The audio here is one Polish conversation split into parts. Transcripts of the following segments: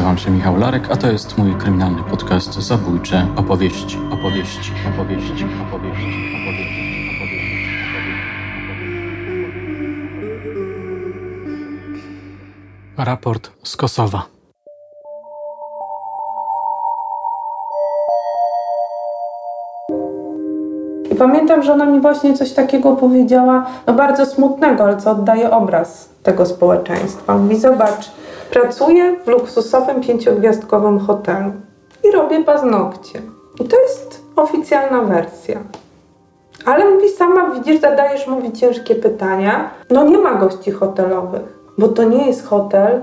Nazywam się Michał Larek, a to jest mój kryminalny podcast Zabójcze opowieści, opowieści, opowieści, opowieści, opowieści. Raport z Kosowa. I pamiętam, że ona mi właśnie coś takiego powiedziała, no bardzo smutnego, ale co oddaje obraz tego społeczeństwa. Mówi, zobacz, pracuję w luksusowym pięciogwiazdkowym hotelu i robię paznokcie. I to jest oficjalna wersja. Ale mówi, sama widzisz, zadajesz, mówi, ciężkie pytania. No nie ma gości hotelowych, bo to nie jest hotel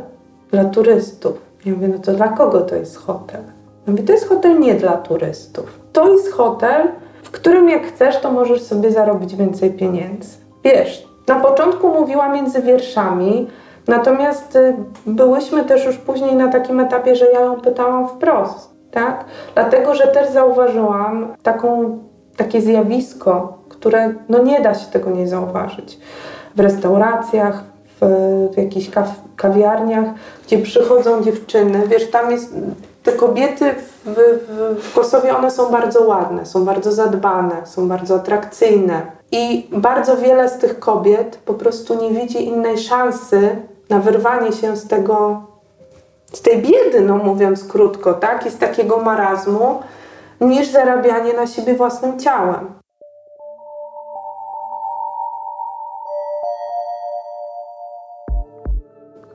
dla turystów. Ja mówię, no to dla kogo to jest hotel? Ja mówię, to jest hotel nie dla turystów. To jest hotel, w którym jak chcesz, to możesz sobie zarobić więcej pieniędzy. Wiesz, na początku mówiła między wierszami, natomiast y, byłyśmy też już później na takim etapie, że ja ją pytałam wprost, tak? Dlatego, że też zauważyłam taką, takie zjawisko, które no nie da się tego nie zauważyć. W restauracjach, w, w jakichś kaw, kawiarniach, gdzie przychodzą dziewczyny, wiesz, tam jest te kobiety w, w, w Kosowie, one są bardzo ładne, są bardzo zadbane, są bardzo atrakcyjne. I bardzo wiele z tych kobiet po prostu nie widzi innej szansy na wyrwanie się z tego, z tej biedy, no mówiąc krótko, tak, i z takiego marazmu, niż zarabianie na siebie własnym ciałem.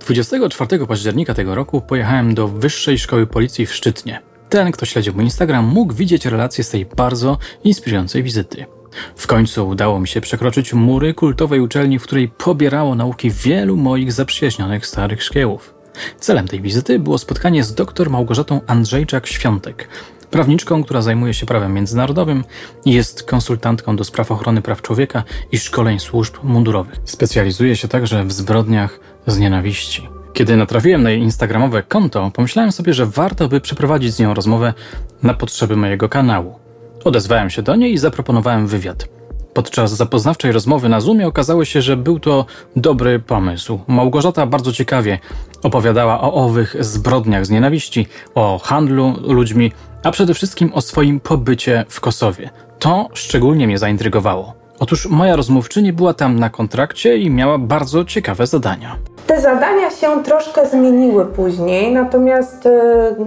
24 października tego roku pojechałem do Wyższej Szkoły Policji w Szczytnie. Ten, kto śledził mój Instagram, mógł widzieć relacje z tej bardzo inspirującej wizyty. W końcu udało mi się przekroczyć mury kultowej uczelni, w której pobierało nauki wielu moich zaprzyjaźnionych starych szkiełów. Celem tej wizyty było spotkanie z dr Małgorzatą Andrzejczak-Świątek, prawniczką, która zajmuje się prawem międzynarodowym i jest konsultantką do spraw ochrony praw człowieka i szkoleń służb mundurowych. Specjalizuje się także w zbrodniach z nienawiści. Kiedy natrafiłem na jej instagramowe konto, pomyślałem sobie, że warto by przeprowadzić z nią rozmowę na potrzeby mojego kanału. Odezwałem się do niej i zaproponowałem wywiad. Podczas zapoznawczej rozmowy na Zoomie okazało się, że był to dobry pomysł. Małgorzata bardzo ciekawie opowiadała o owych zbrodniach z nienawiści, o handlu ludźmi, a przede wszystkim o swoim pobycie w Kosowie. To szczególnie mnie zaintrygowało. Otóż moja rozmówczyni była tam na kontrakcie i miała bardzo ciekawe zadania. Te zadania się troszkę zmieniły później, natomiast e,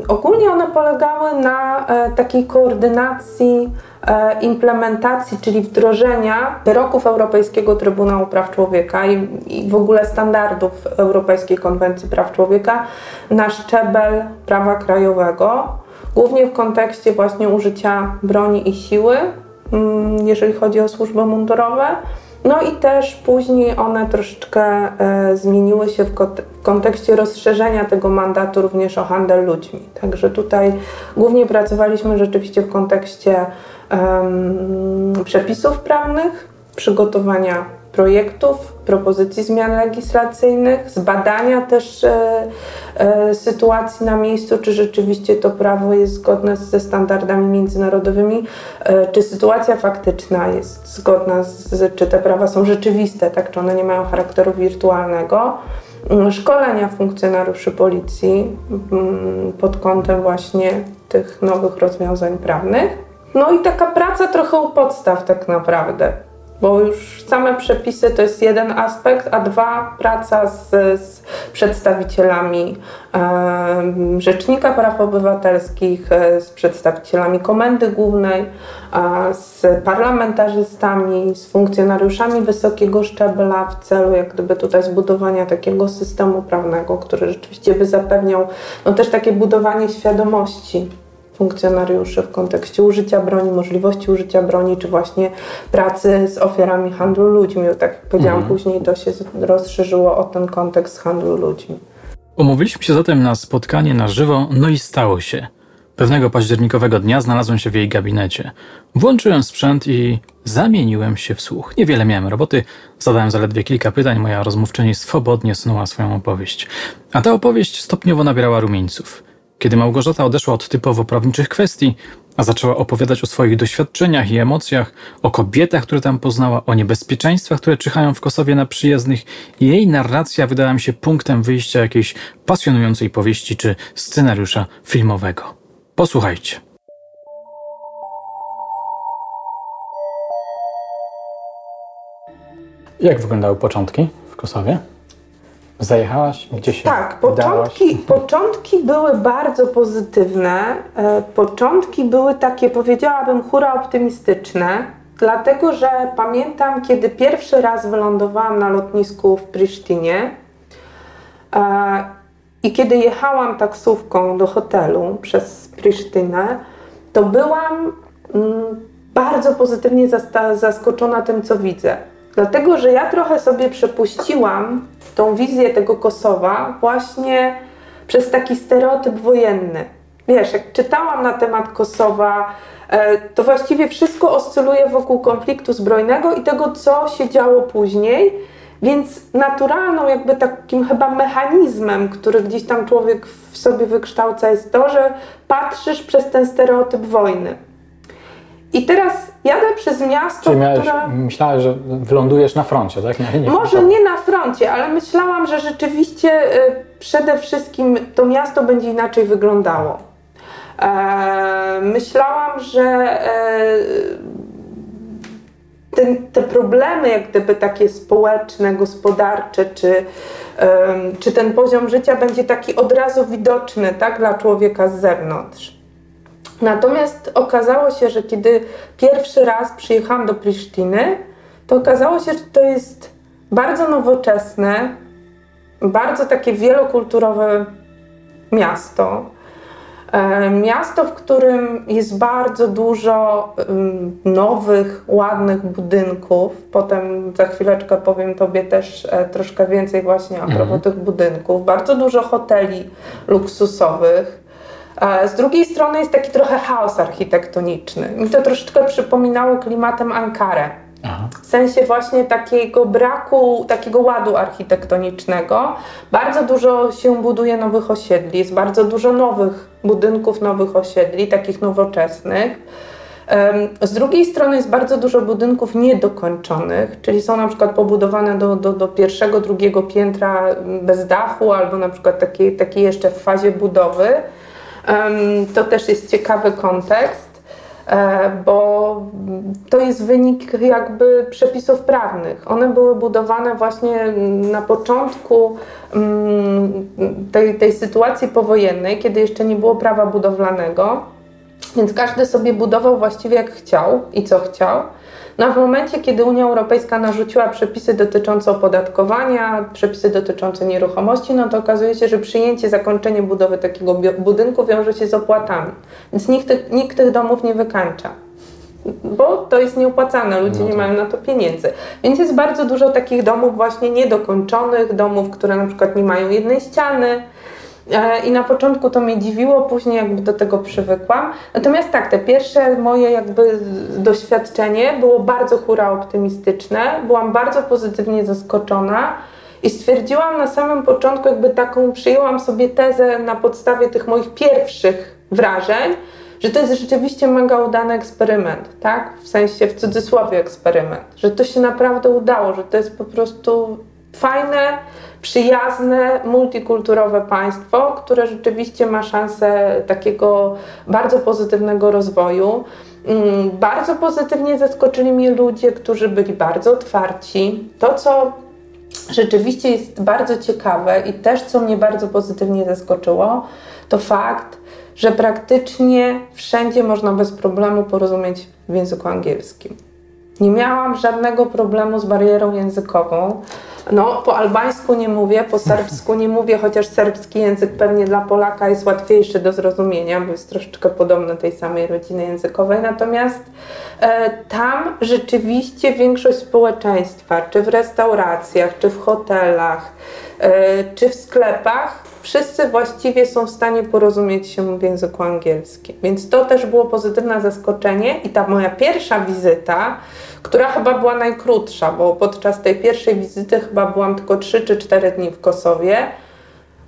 ogólnie one polegały na e, takiej koordynacji e, implementacji, czyli wdrożenia wyroków Europejskiego Trybunału Praw Człowieka i, i, w ogóle standardów Europejskiej Konwencji Praw Człowieka na szczebel prawa krajowego, głównie w kontekście właśnie użycia broni i siły, mm, jeżeli chodzi o służby mundurowe. No i też później one troszeczkę e, zmieniły się w, w kontekście rozszerzenia tego mandatu również o handel ludźmi. Także tutaj głównie pracowaliśmy rzeczywiście w kontekście przepisów prawnych, przygotowania projektów, propozycji zmian legislacyjnych, zbadania też e, e, sytuacji na miejscu, czy rzeczywiście to prawo jest zgodne ze standardami międzynarodowymi, e, czy sytuacja faktyczna jest zgodna, z, czy te prawa są rzeczywiste, tak, czy one nie mają charakteru wirtualnego. Mm, szkolenia funkcjonariuszy policji mm, pod kątem właśnie tych nowych rozwiązań prawnych. No i taka praca trochę u podstaw tak naprawdę bo już same przepisy to jest jeden aspekt, a dwa praca z, z przedstawicielami e, Rzecznika Praw Obywatelskich, e, z przedstawicielami Komendy Głównej, e, z parlamentarzystami, z funkcjonariuszami wysokiego szczebla w celu jak gdyby tutaj zbudowania takiego systemu prawnego, który rzeczywiście by zapewniał no też takie budowanie świadomości funkcjonariuszy w kontekście użycia broni, możliwości użycia broni, czy właśnie pracy z ofiarami handlu ludźmi. Tak jak powiedziałam mhm. później, to się rozszerzyło o ten kontekst handlu ludźmi. Umówiliśmy się zatem na spotkanie na żywo, no i stało się. Pewnego październikowego dnia znalazłem się w jej gabinecie. Włączyłem sprzęt i zamieniłem się w słuch. Niewiele miałem roboty, zadałem zaledwie kilka pytań, moja rozmówczyni swobodnie snuła swoją opowieść. A ta opowieść stopniowo nabierała rumieńców. Kiedy Małgorzata odeszła od typowo prawniczych kwestii, a zaczęła opowiadać o swoich doświadczeniach i emocjach, o kobietach, które tam poznała, o niebezpieczeństwach, które czyhają w Kosowie na przyjezdnych. Jej narracja wydała mi się punktem wyjścia jakiejś pasjonującej powieści czy scenariusza filmowego. Posłuchajcie. Jak wyglądały początki w Kosowie? Zajechałaś? Gdzie się Tak, początki, początki były bardzo pozytywne. E, początki były takie, powiedziałabym, hura optymistyczne, dlatego że pamiętam, kiedy pierwszy raz wylądowałam na lotnisku w Prisztinie e, i kiedy jechałam taksówką do hotelu przez Prisztynę, to byłam mm, bardzo pozytywnie zaskoczona tym, co widzę. Dlatego, że ja trochę sobie przepuściłam tą wizję tego Kosowa właśnie przez taki stereotyp wojenny. Wiesz, jak czytałam na temat Kosowa, e, to właściwie wszystko oscyluje wokół konfliktu zbrojnego i tego, co się działo później. Więc naturalną, jakby takim chyba mechanizmem, który gdzieś tam człowiek w sobie wykształca, jest to, że patrzysz przez ten stereotyp wojny. I teraz jadę przez miasto, Czyli miałeś, które... myślałeś, że wylądujesz na froncie, tak? Nie, nie Może nie na froncie, ale myślałam, że rzeczywiście y, przede wszystkim to miasto będzie inaczej wyglądało. E, myślałam, że e, ten, te problemy, jak gdyby takie społeczne, gospodarcze, czy, czy ten poziom życia będzie taki od razu widoczny tak, dla człowieka z zewnątrz. Natomiast okazało się, że kiedy pierwszy raz przyjechałam do Prisztiny, to okazało się, że to jest bardzo nowoczesne, bardzo takie wielokulturowe miasto. E, miasto, w którym jest bardzo dużo nowych, ładnych budynków. Potem za chwileczkę powiem Tobie też e, troszkę więcej właśnie a propos mhm. tych budynków. Bardzo dużo hoteli luksusowych. Z drugiej strony jest taki trochę chaos architektoniczny. Mi to troszeczkę przypominało klimatem Ankarę. W sensie właśnie takiego braku, takiego ładu architektonicznego. Bardzo dużo się buduje nowych osiedli, jest bardzo dużo nowych budynków, nowych osiedli, takich nowoczesnych. Z drugiej strony jest bardzo dużo budynków niedokończonych, czyli są na przykład pobudowane do, do, do pierwszego, drugiego piętra bez dachu, albo na przykład takie, takie jeszcze w fazie budowy. To też jest ciekawy kontekst, e, bo to jest wynik jakby przepisów prawnych. One były budowane właśnie na początku mm, tej, tej sytuacji powojennej, kiedy jeszcze nie było prawa budowlanego, więc każdy sobie budował właściwie jak chciał i co chciał. No a w momencie, kiedy Unia Europejska narzuciła przepisy dotyczące opodatkowania, przepisy dotyczące nieruchomości, no to okazuje się, że przyjęcie, zakończenie budowy takiego budynku wiąże się z opłatami. Więc nikt, nikt tych domów nie wykańcza bo to jest nieopłacane, ludzie no nie mają na to pieniędzy. Więc jest bardzo dużo takich domów właśnie niedokończonych, domów, które na przykład nie mają jednej ściany, I na początku to mnie dziwiło, później jakby do tego przywykłam. Natomiast tak, te pierwsze moje jakby doświadczenie było bardzo hura optymistyczne. Byłam bardzo pozytywnie zaskoczona i stwierdziłam na samym początku, jakby taką przyjęłam sobie tezę na podstawie tych moich pierwszych wrażeń, że to jest rzeczywiście mega udany eksperyment, tak? W sensie w cudzysłowie eksperyment, że to się naprawdę udało, że to jest po prostu fajne, przyjazne, multikulturowe państwo, które rzeczywiście ma szansę takiego bardzo pozytywnego rozwoju. Mm, bardzo pozytywnie zaskoczyli mnie ludzie, którzy byli bardzo otwarci. To, co rzeczywiście jest bardzo ciekawe i też co mnie bardzo pozytywnie zaskoczyło, to fakt, że praktycznie wszędzie można bez problemu porozumieć w języku angielskim. Nie miałam żadnego problemu z barierą językową. No, po albańsku nie mówię, po serbsku nie mówię, chociaż serbski język pewnie dla Polaka jest łatwiejszy do zrozumienia, bo jest troszeczkę podobny tej samej rodziny językowej. Natomiast e, tam rzeczywiście większość społeczeństwa, czy w restauracjach, czy w hotelach, e, czy w sklepach, wszyscy właściwie są w stanie porozumieć się w języku angielskim. Więc to też było pozytywne zaskoczenie i ta moja pierwsza wizyta, która chyba była najkrótsza, bo podczas tej pierwszej wizyty chyba byłam tylko 3 czy 4 dni w Kosowie,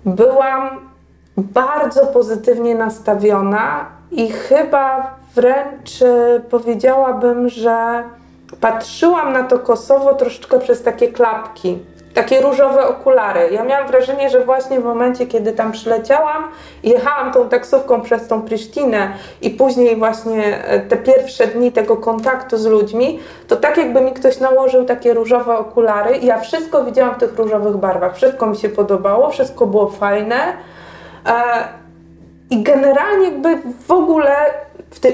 byłam bardzo pozytywnie nastawiona i chyba wręcz e, powiedziałabym, że patrzyłam na to Kosowo troszeczkę przez takie klapki takie różowe okulary. Ja miałam wrażenie, że właśnie w momencie, kiedy tam przyleciałam, jechałam tą taksówką przez tą Prisztinę i później właśnie e, te pierwsze dni tego kontaktu z ludźmi, to tak jakby mi ktoś nałożył takie różowe okulary i ja wszystko widziałam w tych różowych barwach. Wszystko mi się podobało, wszystko było fajne. E, I generalnie jakby w ogóle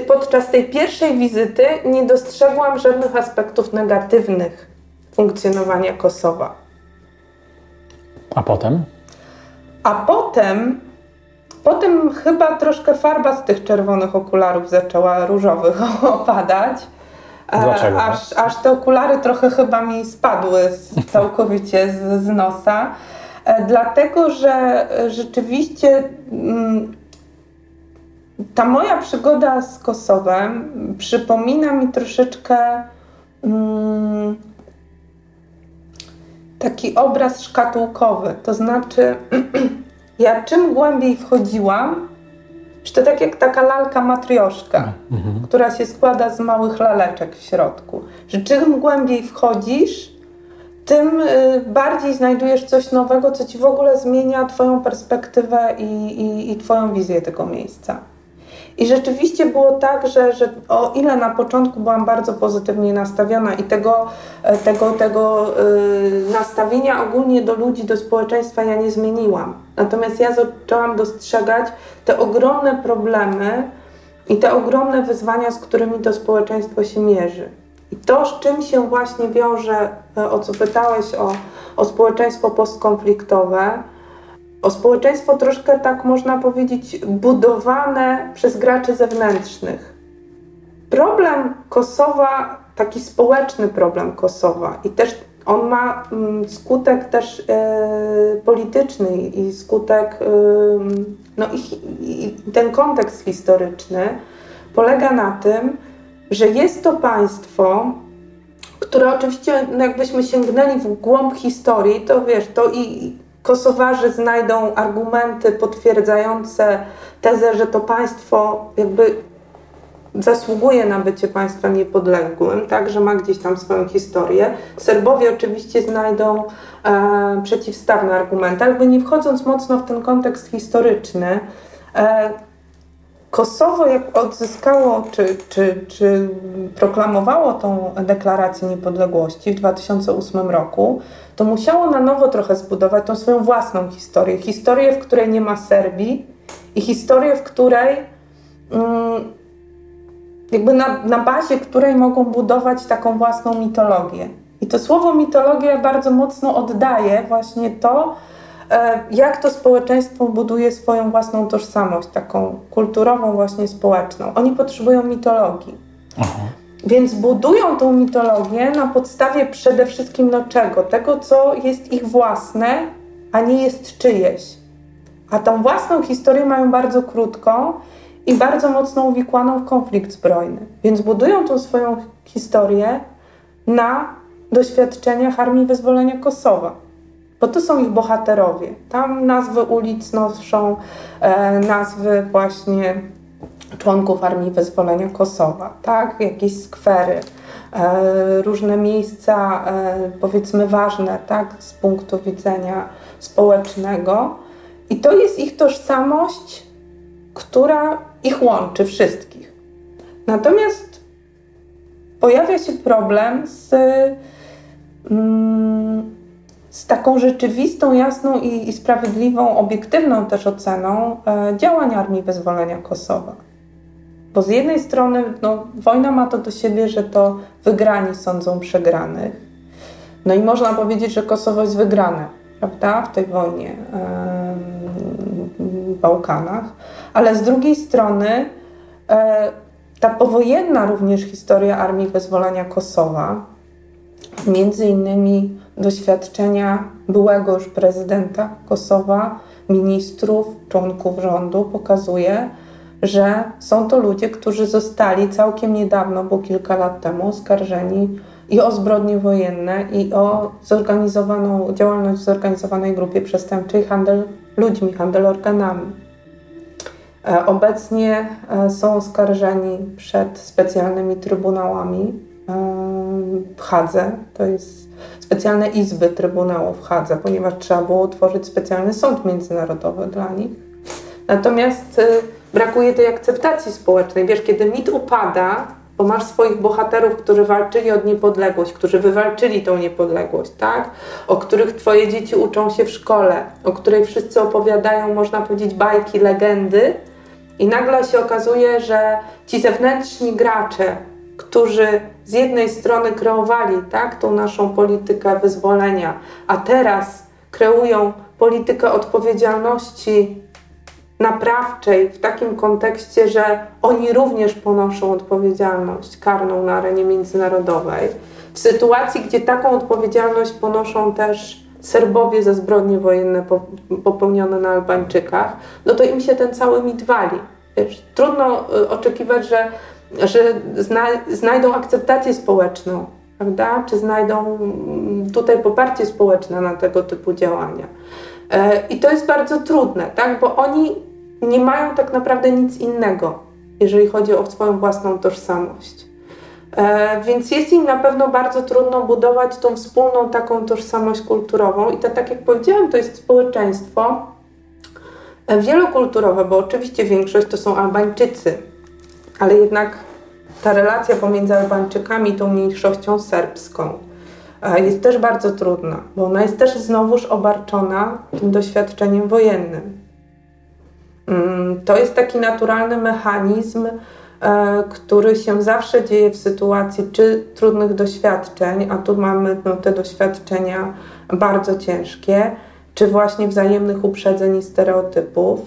podczas tej pierwszej wizyty nie dostrzegłam żadnych aspektów negatywnych funkcjonowania Kosowa. A potem? A potem, potem chyba troszkę farba z tych czerwonych okularów zaczęła różowych opadać. E, Dlaczego? Aż, aż te okulary trochę chyba mi spadły z, całkowicie z, z nosa. E, dlatego, że rzeczywiście mm, ta moja przygoda z Kosowem przypomina mi troszeczkę mm, taki obraz szkatułkowy. To znaczy, ja czym głębiej wchodziłam, czy to tak jak taka lalka matrioszka, mhm. która się składa z małych laleczek w środku. Że czym głębiej wchodzisz, tym y, bardziej znajdujesz coś nowego, co ci w ogóle zmienia Twoją perspektywę i, i, i Twoją wizję tego miejsca. I rzeczywiście było tak, że, że o ile na początku byłam bardzo pozytywnie nastawiona i tego, e, tego, tego yy, nastawienia ogólnie do ludzi, do społeczeństwa ja nie zmieniłam. Natomiast ja zaczęłam dostrzegać te ogromne problemy i te ogromne wyzwania, z którymi to społeczeństwo się mierzy. I to, z czym się właśnie wiąże, e, o co pytałeś, o, o społeczeństwo postkonfliktowe, o społeczeństwo troszkę tak można powiedzieć budowane przez graczy zewnętrznych. Problem Kosowa, taki społeczny problem Kosowa i też on ma mm, skutek też e, polityczny i skutek, e, no i, i ten kontekst historyczny polega na tym, że jest to państwo, które oczywiście, no jakbyśmy sięgnęli w głąb historii, to wiesz, to i Kosowarzy znajdą argumenty potwierdzające tezę, że to państwo jakby zasługuje na bycie państwem niepodległym, tak, że ma gdzieś tam swoją historię. Serbowie oczywiście znajdą e, przeciwstawne argumenty, jakby nie wchodząc mocno w ten kontekst historyczny, e, Kosowo jak odzyskało, czy, czy, czy proklamowało tą deklarację niepodległości w 2008 roku, to musiało na nowo trochę zbudować tą swoją własną historię. Historię, w której nie ma Serbii i historię, w której mm, jakby na, na bazie której mogą budować taką własną mitologię. I to słowo mitologia bardzo mocno oddaje właśnie to, jak to społeczeństwo buduje swoją własną tożsamość, taką kulturową, właśnie społeczną. Oni potrzebują mitologii. Aha. Więc budują tą mitologię na podstawie przede wszystkim no czego? Tego, co jest ich własne, a nie jest czyjeś. A tą własną historię mają bardzo krótką i bardzo mocno uwikłaną w konflikt zbrojny. Więc budują tą swoją historię na doświadczeniach Armii Wyzwolenia Kosowa. Bo to są ich bohaterowie. Tam nazwy ulic noszą e, nazwy właśnie członków Armii Wyzwolenia Kosowa, tak? Jakieś skwery, e, różne miejsca, e, powiedzmy ważne, tak? Z punktu widzenia społecznego. I to jest ich tożsamość, która ich łączy wszystkich. Natomiast pojawia się problem z, mm, z taką rzeczywistą, jasną i, i sprawiedliwą, obiektywną też oceną e, działań Armii Wyzwolenia Kosowa. Bo z jednej strony no, wojna ma to do siebie, że to wygrani sądzą przegranych. No i można powiedzieć, że Kosowo jest wygrane, prawda, w tej wojnie w Bałkanach. Ale z drugiej strony e, ta powojenna również historia Armii Wyzwolenia Kosowa, między innymi doświadczenia byłego już prezydenta Kosowa, ministrów, członków rządu pokazuje, że są to ludzie, którzy zostali całkiem niedawno, bo kilka lat temu, oskarżeni i o zbrodnie wojenne, i o zorganizowaną działalność w zorganizowanej grupie przestępczej, handel ludźmi, handel organami. E, obecnie e, są oskarżeni przed specjalnymi trybunałami w Hadze. To jest specjalne izby Trybunału w Hadze, ponieważ trzeba było utworzyć specjalny sąd międzynarodowy dla nich. Natomiast brakuje tej akceptacji społecznej. Wiesz, kiedy mit upada, bo masz swoich bohaterów, którzy walczyli o niepodległość, którzy wywalczyli tą niepodległość, tak? O których twoje dzieci uczą się w szkole, o której wszyscy opowiadają, można powiedzieć, bajki, legendy. I nagle się okazuje, że ci zewnętrzni gracze, którzy z jednej strony kreowali tak, tą naszą politykę wyzwolenia, a teraz kreują politykę odpowiedzialności naprawczej w takim kontekście, że oni również ponoszą odpowiedzialność karną na arenie międzynarodowej. W sytuacji, gdzie taką odpowiedzialność ponoszą też Serbowie za zbrodnie wojenne popełnione na Albańczykach, no to im się ten cały mit wali. Wiesz, trudno y, oczekiwać, że, że znajdą akceptację społeczną, prawda? Czy znajdą mm, tutaj poparcie społeczne na tego typu działania. E, I to jest bardzo trudne, tak? bo oni nie mają tak naprawdę nic innego, jeżeli chodzi o swoją własną tożsamość. E, więc jest im na pewno bardzo trudno budować tą wspólną taką tożsamość kulturową. I to, tak jak powiedziałam, to jest społeczeństwo e, wielokulturowe, bo oczywiście większość to są Albańczycy, ale jednak ta relacja pomiędzy Albańczykami i tą mniejszością serbską jest też bardzo trudna, bo ona jest też znowuż obarczona tym doświadczeniem wojennym. Mm, to jest taki naturalny mechanizm, e, który się zawsze dzieje w sytuacji czy trudnych doświadczeń, a tu mamy no, te doświadczenia bardzo ciężkie, czy właśnie wzajemnych uprzedzeń i stereotypów,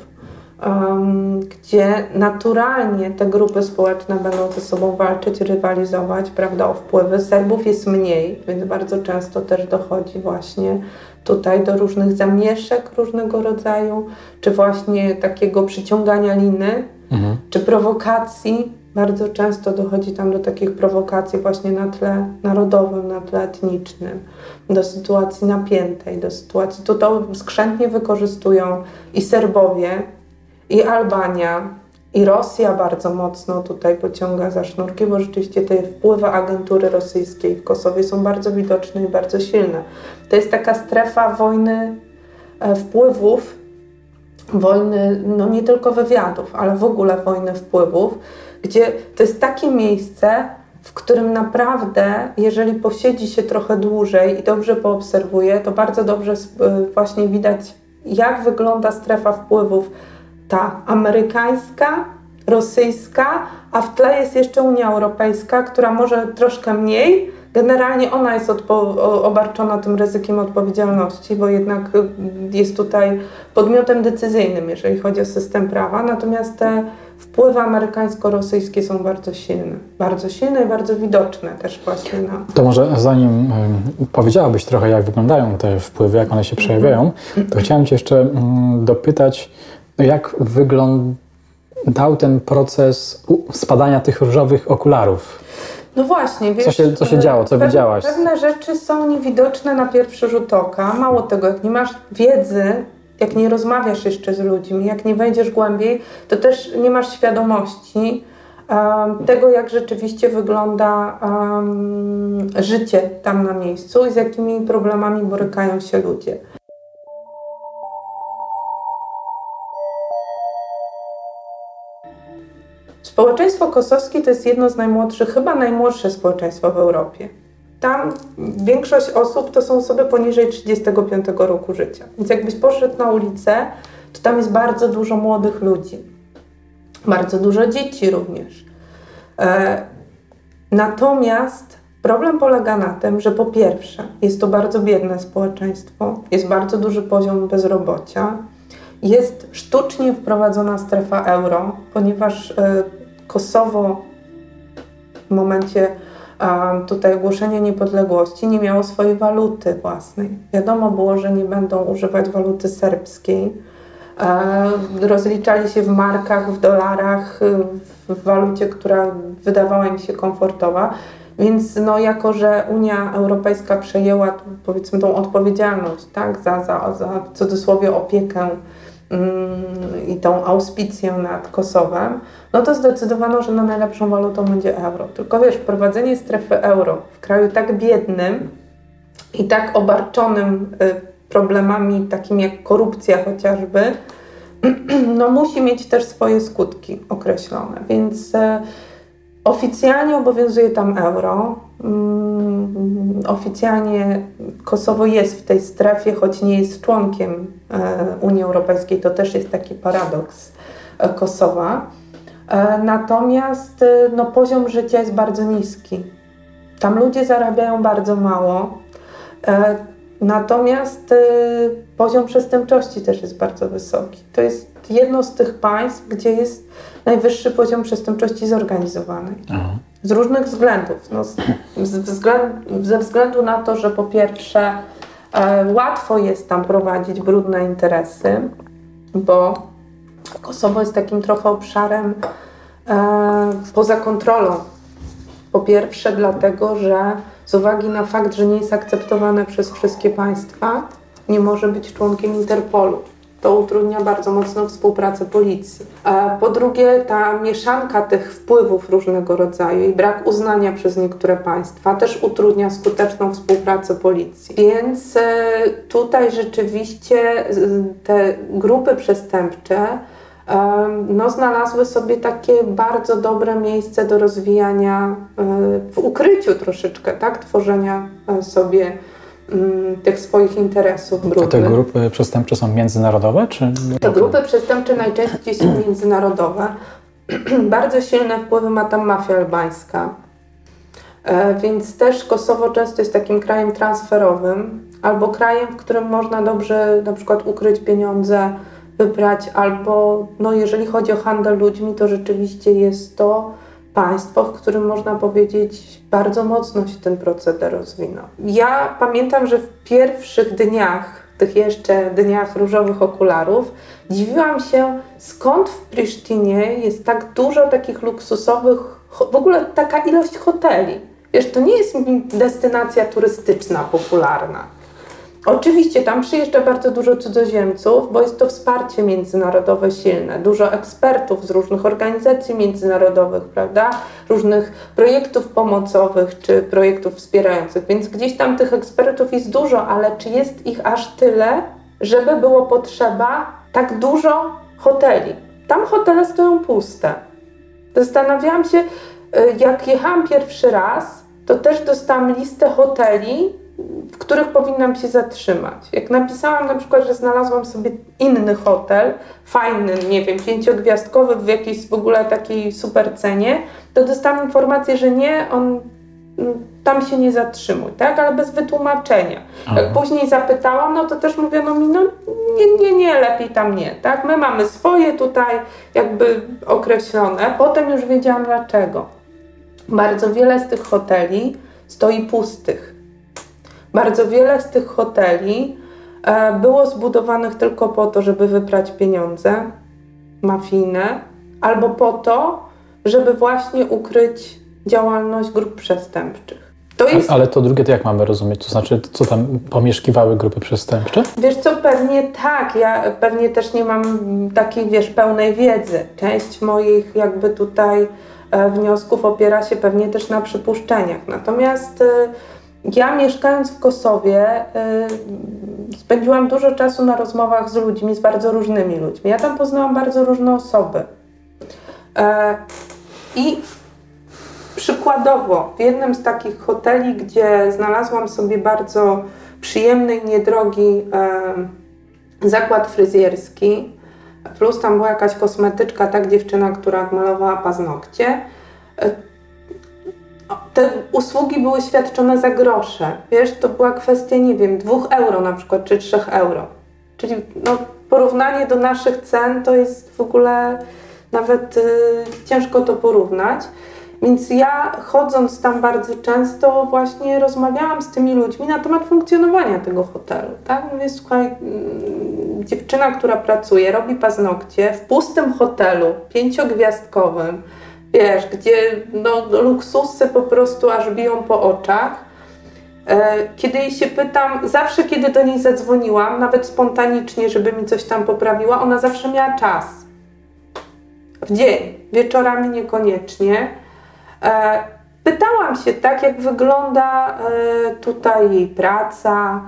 um, gdzie naturalnie te grupy społeczne będą ze sobą walczyć, rywalizować, prawda, o wpływy. Serbów jest mniej, więc bardzo często też dochodzi właśnie tutaj do różnych zamieszek różnego rodzaju, czy właśnie takiego przyciągania liny, mhm. czy prowokacji. Bardzo często dochodzi tam do takich prowokacji właśnie na tle narodowym, na tle etnicznym, do sytuacji napiętej, do sytuacji, to to skrzętnie wykorzystują i Serbowie, i Albania, i Rosja bardzo mocno tutaj pociąga za sznurki, bo rzeczywiście te wpływy agentury rosyjskiej w Kosowie są bardzo widoczne i bardzo silne. To jest taka strefa wojny e, wpływów, wojny, no nie tylko wywiadów, ale w ogóle wojny wpływów, gdzie to jest takie miejsce, w którym naprawdę, jeżeli posiedzi się trochę dłużej i dobrze poobserwuje, to bardzo dobrze e, właśnie widać, jak wygląda strefa wpływów ta amerykańska, rosyjska, a w tle jest jeszcze Unia Europejska, która może troszkę mniej. Generalnie ona jest obarczona tym ryzykiem odpowiedzialności, bo jednak jest tutaj podmiotem decyzyjnym, jeżeli chodzi o system prawa. Natomiast te wpływy amerykańsko-rosyjskie są bardzo silne. Bardzo silne i bardzo widoczne też właśnie na... To może zanim powiedziałabyś trochę, jak wyglądają te wpływy, jak one się przejawiają, to chciałem Cię jeszcze mm, dopytać, jak wyglądał ten proces spadania tych różowych okularów? No właśnie, wiesz, co się, co się działo, co pewne, widziałaś? Pewne rzeczy są niewidoczne na pierwszy rzut oka. Mało tego, jak nie masz wiedzy, jak nie rozmawiasz jeszcze z ludźmi, jak nie wejdziesz głębiej, to też nie masz świadomości um, tego, jak rzeczywiście wygląda um, życie tam na miejscu i z jakimi problemami borykają się ludzie. Społeczeństwo kosowskie to jest jedno z najmłodszych, chyba najmłodsze społeczeństwo w Europie. Tam większość osób to są osoby poniżej 35 roku życia. Więc jakbyś poszedł na ulicę, to tam jest bardzo dużo młodych ludzi. Bardzo dużo dzieci również. E, natomiast problem polega na tym, że po pierwsze jest to bardzo biedne społeczeństwo, jest bardzo duży poziom bezrobocia, jest sztucznie wprowadzona strefa euro, ponieważ e, Kosowo w momencie tutaj ogłoszenia niepodległości nie miało swojej waluty własnej. Wiadomo było, że nie będą używać waluty serbskiej. Rozliczali się w markach, w dolarach, w walucie, która wydawała im się komfortowa. Więc no, jako, że Unia Europejska przejęła powiedzmy tą odpowiedzialność tak, za, za, za w cudzysłowie opiekę i tą auspicję nad Kosowem, no to zdecydowano, że na najlepszą walutą będzie euro. Tylko wiesz, wprowadzenie strefy euro w kraju tak biednym i tak obarczonym y, problemami takimi jak korupcja chociażby, no musi mieć też swoje skutki określone. Więc e, oficjalnie obowiązuje tam euro. Mm, oficjalnie Kosowo jest w tej strefie, choć nie jest członkiem e, Unii Europejskiej. To też jest taki paradoks e, Kosowa. Natomiast no, poziom życia jest bardzo niski. Tam ludzie zarabiają bardzo mało. Natomiast poziom przestępczości też jest bardzo wysoki. To jest jedno z tych państw, gdzie jest najwyższy poziom przestępczości zorganizowanej. Aha. Z różnych względów. No, z, z ze względu na to, że po pierwsze e, łatwo jest tam prowadzić brudne interesy, bo Kosowo jest takim trochę obszarem e, poza kontrolą. Po pierwsze dlatego, że z uwagi na fakt, że nie jest akceptowane przez wszystkie państwa, nie może być członkiem Interpolu. To utrudnia bardzo mocno współpracę policji. Po drugie, ta mieszanka tych wpływów różnego rodzaju i brak uznania przez niektóre państwa też utrudnia skuteczną współpracę policji. Więc e, tutaj rzeczywiście te grupy przestępcze no, znalazły sobie takie bardzo dobre miejsce do rozwijania e, w ukryciu troszeczkę, tak? Tworzenia e, sobie tych swoich interesów brudnych. A te grupy przestępcze są międzynarodowe? Czy... Te grupy przestępcze najczęściej są międzynarodowe. bardzo silne wpływy ma tam mafia albańska. E, więc też Kosowo często jest takim krajem transferowym albo krajem, w którym można dobrze na przykład ukryć pieniądze wybrać, albo no, jeżeli chodzi o handel ludźmi, to rzeczywiście jest to państwo, w którym można powiedzieć, bardzo mocno się ten proceder rozwinął. Ja pamiętam, że w pierwszych dniach, tych jeszcze dniach różowych okularów, dziwiłam się, skąd w Prisztinie jest tak dużo takich luksusowych, w ogóle taka ilość hoteli. Wiesz, to nie jest destynacja turystyczna popularna. Oczywiście tam przyjeżdża bardzo dużo cudzoziemców, bo jest to wsparcie międzynarodowe silne, dużo ekspertów z różnych organizacji międzynarodowych, prawda, różnych projektów pomocowych czy projektów wspierających, więc gdzieś tam tych ekspertów jest dużo, ale czy jest ich aż tyle, żeby było potrzeba tak dużo hoteli? Tam hotele stoją puste. Zastanawiałam się, y, jak jechałam pierwszy raz, to też dostałam listę hoteli, w których powinnam się zatrzymać. Jak napisałam na przykład, że znalazłam sobie inny hotel, fajny, nie wiem, pięciogwiazdkowy w jakiejś w ogóle takiej super cenie, to dostałam informację, że nie, on mm, tam się nie zatrzymuj, tak? Ale bez wytłumaczenia. Aha. Jak później zapytałam, no to też mówiono mi, no nie, nie, nie, lepiej tam nie, tak? My mamy swoje tutaj jakby określone. Potem już wiedziałam dlaczego. Bardzo wiele z tych hoteli stoi pustych bardzo wiele z tych hoteli e, było zbudowanych tylko po to, żeby wyprać pieniądze mafijne, albo po to, żeby właśnie ukryć działalność grup przestępczych. To jest... Ale to drugie to jak mamy rozumieć? To znaczy, co tam pomieszkiwały grupy przestępcze? Wiesz co, pewnie tak. Ja pewnie też nie mam takiej, wiesz, pełnej wiedzy. Część moich jakby tutaj e, wniosków opiera się pewnie też na przypuszczeniach. Natomiast e, ja mieszkając w Kosowie y, spędziłam dużo czasu na rozmowach z ludźmi, z bardzo różnymi ludźmi. Ja tam poznałam bardzo różne osoby. E, I przykładowo w jednym z takich hoteli, gdzie znalazłam sobie bardzo przyjemny i niedrogi e, zakład fryzjerski, plus tam była jakaś kosmetyczka, tak dziewczyna, która malowała paznokcie, e, te usługi były świadczone za grosze. Wiesz, to była kwestia, nie wiem, dwóch euro na przykład, czy trzech euro. Czyli no, porównanie do naszych cen to jest w ogóle nawet y, ciężko to porównać. Więc ja chodząc tam bardzo często właśnie rozmawiałam z tymi ludźmi na temat funkcjonowania tego hotelu. Tak? Mówię, słuchaj, y, dziewczyna, która pracuje, robi paznokcie w pustym hotelu, pięciogwiazdkowym, wiesz, gdzie no, luksusy po prostu aż biją po oczach. E, kiedy jej się pytam, zawsze kiedy do niej zadzwoniłam, nawet spontanicznie, żeby mi coś tam poprawiła, ona zawsze miała czas. W dzień, wieczorami niekoniecznie. E, pytałam się tak, jak wygląda e, tutaj jej praca,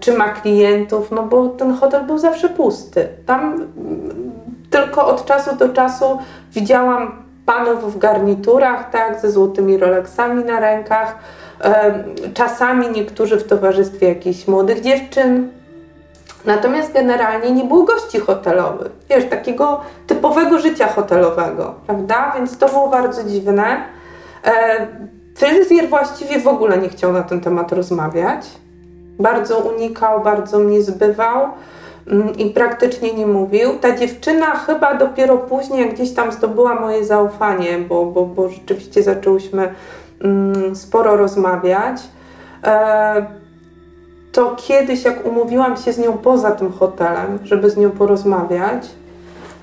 czy ma klientów, no bo ten hotel był zawsze pusty. Tam mm, tylko od czasu do czasu widziałam panów w garniturach, tak, ze złotymi Rolexami na rękach, czasami niektórzy w towarzystwie jakichś młodych dziewczyn. Natomiast generalnie nie było gości hotelowych, wiesz, takiego typowego życia hotelowego, prawda? Więc to było bardzo dziwne. Fryzjer właściwie w ogóle nie chciał na ten temat rozmawiać. Bardzo unikał, bardzo mnie zbywał i praktycznie nie mówił. Ta dziewczyna chyba dopiero później gdzieś tam zdobyła moje zaufanie, bo, bo, bo rzeczywiście zaczęłyśmy Mm, sporo rozmawiać. E, to kiedyś, jak umówiłam się z nią poza tym hotelem, żeby z nią porozmawiać,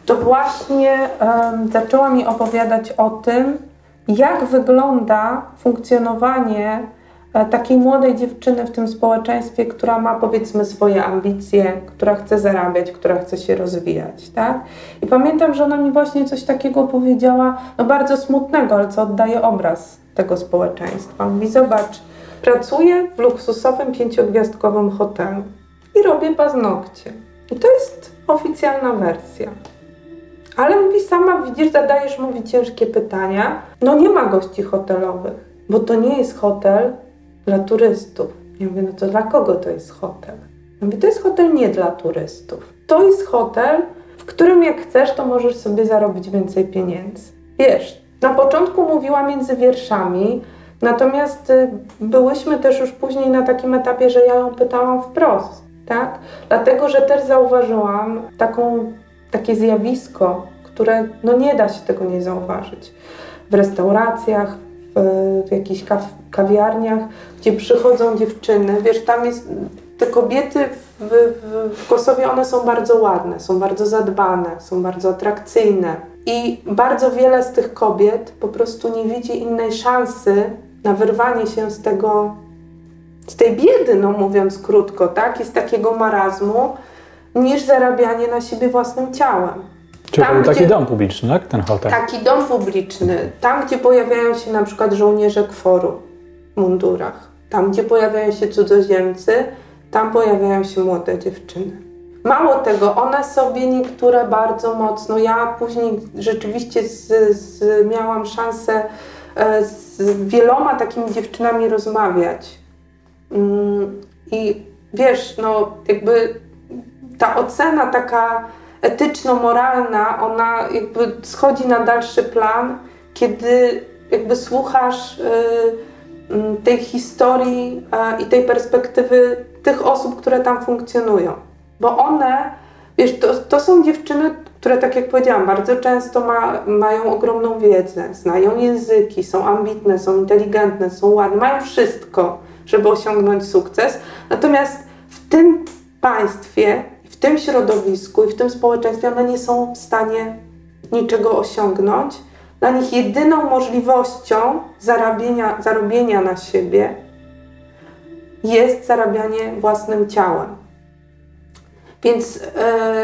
to właśnie zaczęła mi opowiadać o tym, jak wygląda funkcjonowanie takiej młodej dziewczyny w tym społeczeństwie, która ma powiedzmy swoje ambicje, która chce zarabiać, która chce się rozwijać, tak? I pamiętam, że ona mi właśnie coś takiego powiedziała, no bardzo smutnego, ale co oddaje obraz tego społeczeństwa. Mówi, zobacz, pracuję w luksusowym pięciogwiazdkowym hotelu i robię paznokcie. I to jest oficjalna wersja. Ale mówi sama, widzisz, zadajesz mówi ciężkie pytania. No nie ma gości hotelowych, bo to nie jest hotel dla turystów. Ja mówię, no to dla kogo to jest hotel? Ja mówię, to jest hotel nie dla turystów. To jest hotel, w którym jak chcesz, to możesz sobie zarobić więcej pieniędzy. Wiesz, na początku mówiła między wierszami, natomiast y, byłyśmy też już później na takim etapie, że ja ją pytałam wprost, tak? Dlatego, że też zauważyłam taką, takie zjawisko, które no nie da się tego nie zauważyć. W restauracjach, w, w jakichś kaw, kawiarniach, gdzie przychodzą dziewczyny, wiesz, tam jest, te kobiety w, w, w Kosowie, one są bardzo ładne, są bardzo zadbane, są bardzo atrakcyjne. I bardzo wiele z tych kobiet po prostu nie widzi innej szansy na wyrwanie się z tego, z tej biedy, no mówiąc krótko, tak, i z takiego marazmu, niż zarabianie na siebie własnym ciałem. Czyli tam, taki gdzie, dom publiczny, tak? Ten hotel. Taki dom publiczny. Tam, gdzie pojawiają się na przykład żołnierze kworu w mundurach. Tam, gdzie pojawiają się cudzoziemcy, tam pojawiają się młode dziewczyny. Mało tego, one sobie niektóre bardzo mocno. Ja później rzeczywiście z, z, miałam szansę e, z wieloma takimi dziewczynami rozmawiać. Mm, I wiesz, no jakby ta ocena taka etyczno-moralna, ona jakby schodzi na dalszy plan, kiedy jakby słuchasz y, tej historii i tej perspektywy tych osób, które tam funkcjonują. Bo one, wiesz, to, to są dziewczyny, które tak jak powiedziałam, bardzo często ma, mają ogromną wiedzę, znają języki, są ambitne, są inteligentne, są ładne, mają wszystko, żeby osiągnąć sukces. Natomiast w tym państwie, tym środowisku i w tym społeczeństwie one nie są w stanie niczego osiągnąć. Dla nich jedyną możliwością zarabienia, zarobienia na siebie jest zarabianie własnym ciałem. Więc e,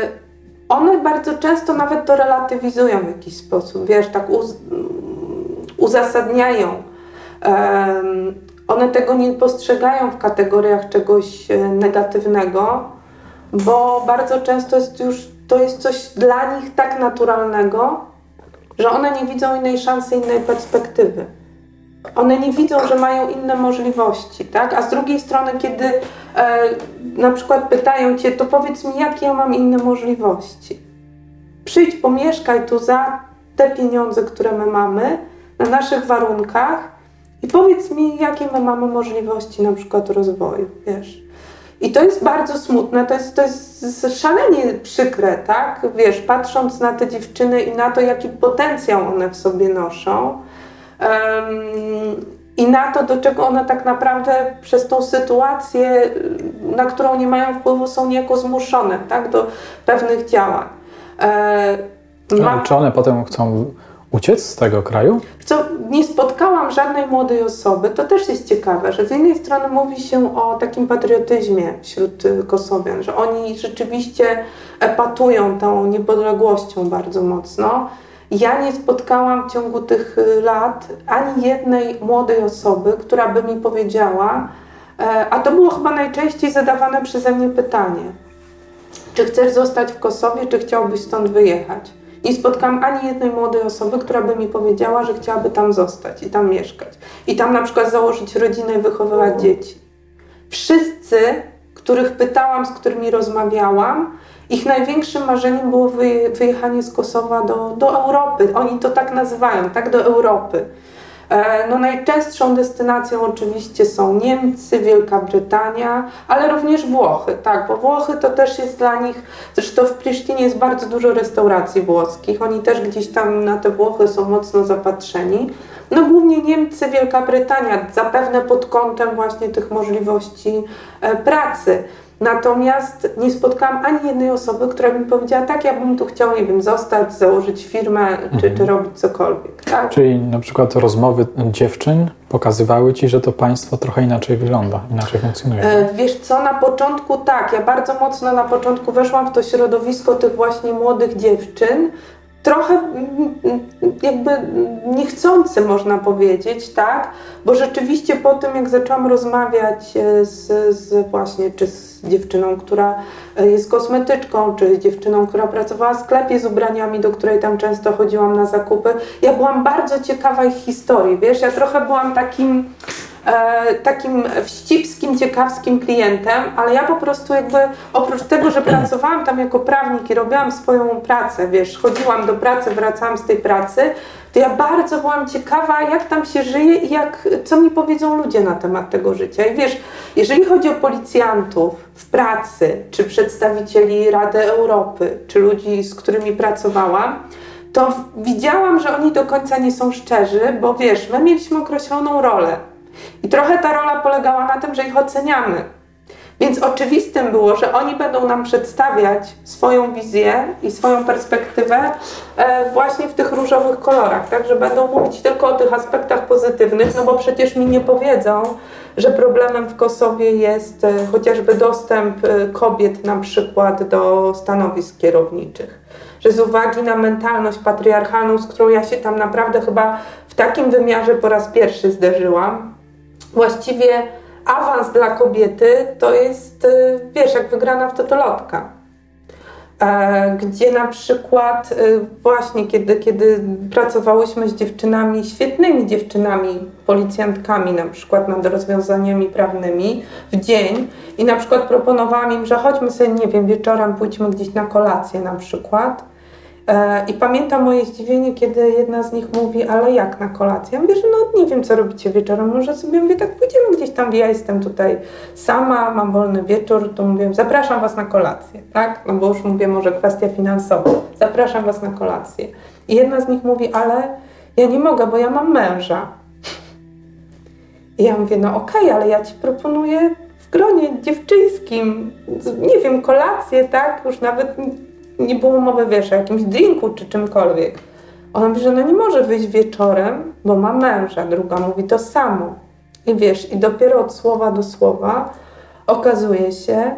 one bardzo często nawet to relatywizują w jakiś sposób, wiesz, tak uz uzasadniają. one tego nie postrzegają w kategoriach czegoś e, negatywnego, bo bardzo często jest już to jest coś dla nich tak naturalnego, że one nie widzą innej szansy, innej perspektywy one nie widzą, że mają inne możliwości, tak? A z drugiej strony, kiedy e, na przykład pytają cię, to powiedz mi, jakie ja mam inne możliwości. Przyjdź, pomieszkaj tu za te pieniądze, które my mamy, na naszych warunkach i powiedz mi, jakie my mamy możliwości na przykład rozwoju, wiesz. I to jest bardzo smutne, to jest, to jest szalenie przykre, tak? Wiesz, patrząc na te dziewczyny i na to, jaki potencjał one w sobie noszą, i na to, do czego one tak naprawdę przez tą sytuację, na którą nie mają wpływu, są niejako zmuszone tak, do pewnych działań. E, ma... Czy one potem chcą uciec z tego kraju? Co, nie spotkałam żadnej młodej osoby. To też jest ciekawe, że z jednej strony mówi się o takim patriotyzmie wśród y, Kosowian, że oni rzeczywiście epatują tą niepodległością bardzo mocno. Ja nie spotkałam w ciągu tych y, lat ani jednej młodej osoby, która by mi powiedziała, e, a to było chyba najczęściej zadawane przeze mnie pytanie, czy chcesz zostać w Kosowie, czy chciałbyś stąd wyjechać? Nie spotkałam ani jednej młodej osoby, która by mi powiedziała, że chciałaby tam zostać i tam mieszkać. I tam na przykład założyć rodzinę i wychowywać dzieci. Wszyscy, których pytałam, z którymi rozmawiałam, ich największym marzeniem było wyjechanie z Kosowa do, do Europy. Oni to tak nazywają, tak do Europy. E, no najczęstszą destynacją oczywiście są Niemcy, Wielka Brytania, ale również Włochy, tak, bo Włochy to też jest dla nich, zresztą w Prisztinie jest bardzo dużo restauracji włoskich, oni też gdzieś tam na te Włochy są mocno zapatrzeni. No głównie Niemcy, Wielka Brytania, zapewne pod kątem właśnie tych możliwości e, pracy. Natomiast nie spotkałam ani jednej osoby, która mi powiedziała, tak, ja bym tu chciał, nie wiem, zostać, założyć firmę, czy, mhm. czy robić cokolwiek. Tak? Czyli na przykład rozmowy dziewczyn pokazywały Ci, że to państwo trochę inaczej wygląda, inaczej funkcjonuje. E, wiesz co, na początku tak, ja bardzo mocno na początku weszłam w to środowisko tych właśnie młodych dziewczyn, trochę mm, mm, jakby niechcący można powiedzieć, tak? Bo rzeczywiście po tym, jak zaczęłam rozmawiać e, z, z, właśnie, czy z dziewczyną, która e, jest kosmetyczką, czy z dziewczyną, która pracowała w sklepie z ubraniami, do której tam często chodziłam na zakupy, ja byłam bardzo ciekawa ich historii, wiesz, ja trochę byłam takim takim wścibskim, ciekawskim klientem, ale ja po prostu jakby oprócz tego, że pracowałam tam jako prawnik i robiłam swoją pracę, wiesz, chodziłam do pracy, wracałam z tej pracy, to ja bardzo byłam ciekawa, jak tam się żyje i jak, co mi powiedzą ludzie na temat tego życia. I wiesz, jeżeli chodzi o policjantów w pracy, czy przedstawicieli Rady Europy, czy ludzi, z którymi pracowałam, to widziałam, że oni do końca nie są szczerzy, bo wiesz, my mieliśmy określoną rolę. I trochę ta rola polegała na tym, że ich oceniamy. Więc oczywistym było, że oni będą nam przedstawiać swoją wizję i swoją perspektywę e, właśnie w tych różowych kolorach, tak? Że będą mówić tylko o tych aspektach pozytywnych, no bo przecież mi nie powiedzą, że problemem w Kosowie jest e, chociażby dostęp e, kobiet na przykład do stanowisk kierowniczych. Że z uwagi na mentalność patriarchalną, z którą ja się tam naprawdę chyba w takim wymiarze po raz pierwszy zderzyłam, właściwie awans dla kobiety to jest, y, wiesz, jak wygrana w totolotka. E, gdzie na przykład y, właśnie kiedy, kiedy pracowałyśmy z dziewczynami, świetnymi dziewczynami, policjantkami na przykład nad rozwiązaniami prawnymi w dzień i na przykład proponowałam im, że chodźmy sobie, nie wiem, wieczorem pójdźmy gdzieś na kolację na przykład I pamiętam moje zdziwienie, kiedy jedna z nich mówi, ale jak na kolację? Ja mówię, że no nie wiem, co robicie wieczorem, może sobie mówię, tak pójdziemy gdzieś tam, ja jestem tutaj sama, mam wolny wieczór, to mówię, zapraszam Was na kolację, tak? No bo już mówię, może kwestia finansowa, zapraszam Was na kolację. I jedna z nich mówi, ale ja nie mogę, bo ja mam męża. I ja mówię, no okej, okay, ale ja Ci proponuję w gronie dziewczyńskim, nie wiem, kolację, tak? Już nawet nie było mowy, wiesz, o jakimś drinku czy czymkolwiek. Ona mówi, że ona nie może wyjść wieczorem, bo ma męża. Druga mówi to samo. I wiesz, i dopiero od słowa do słowa okazuje się,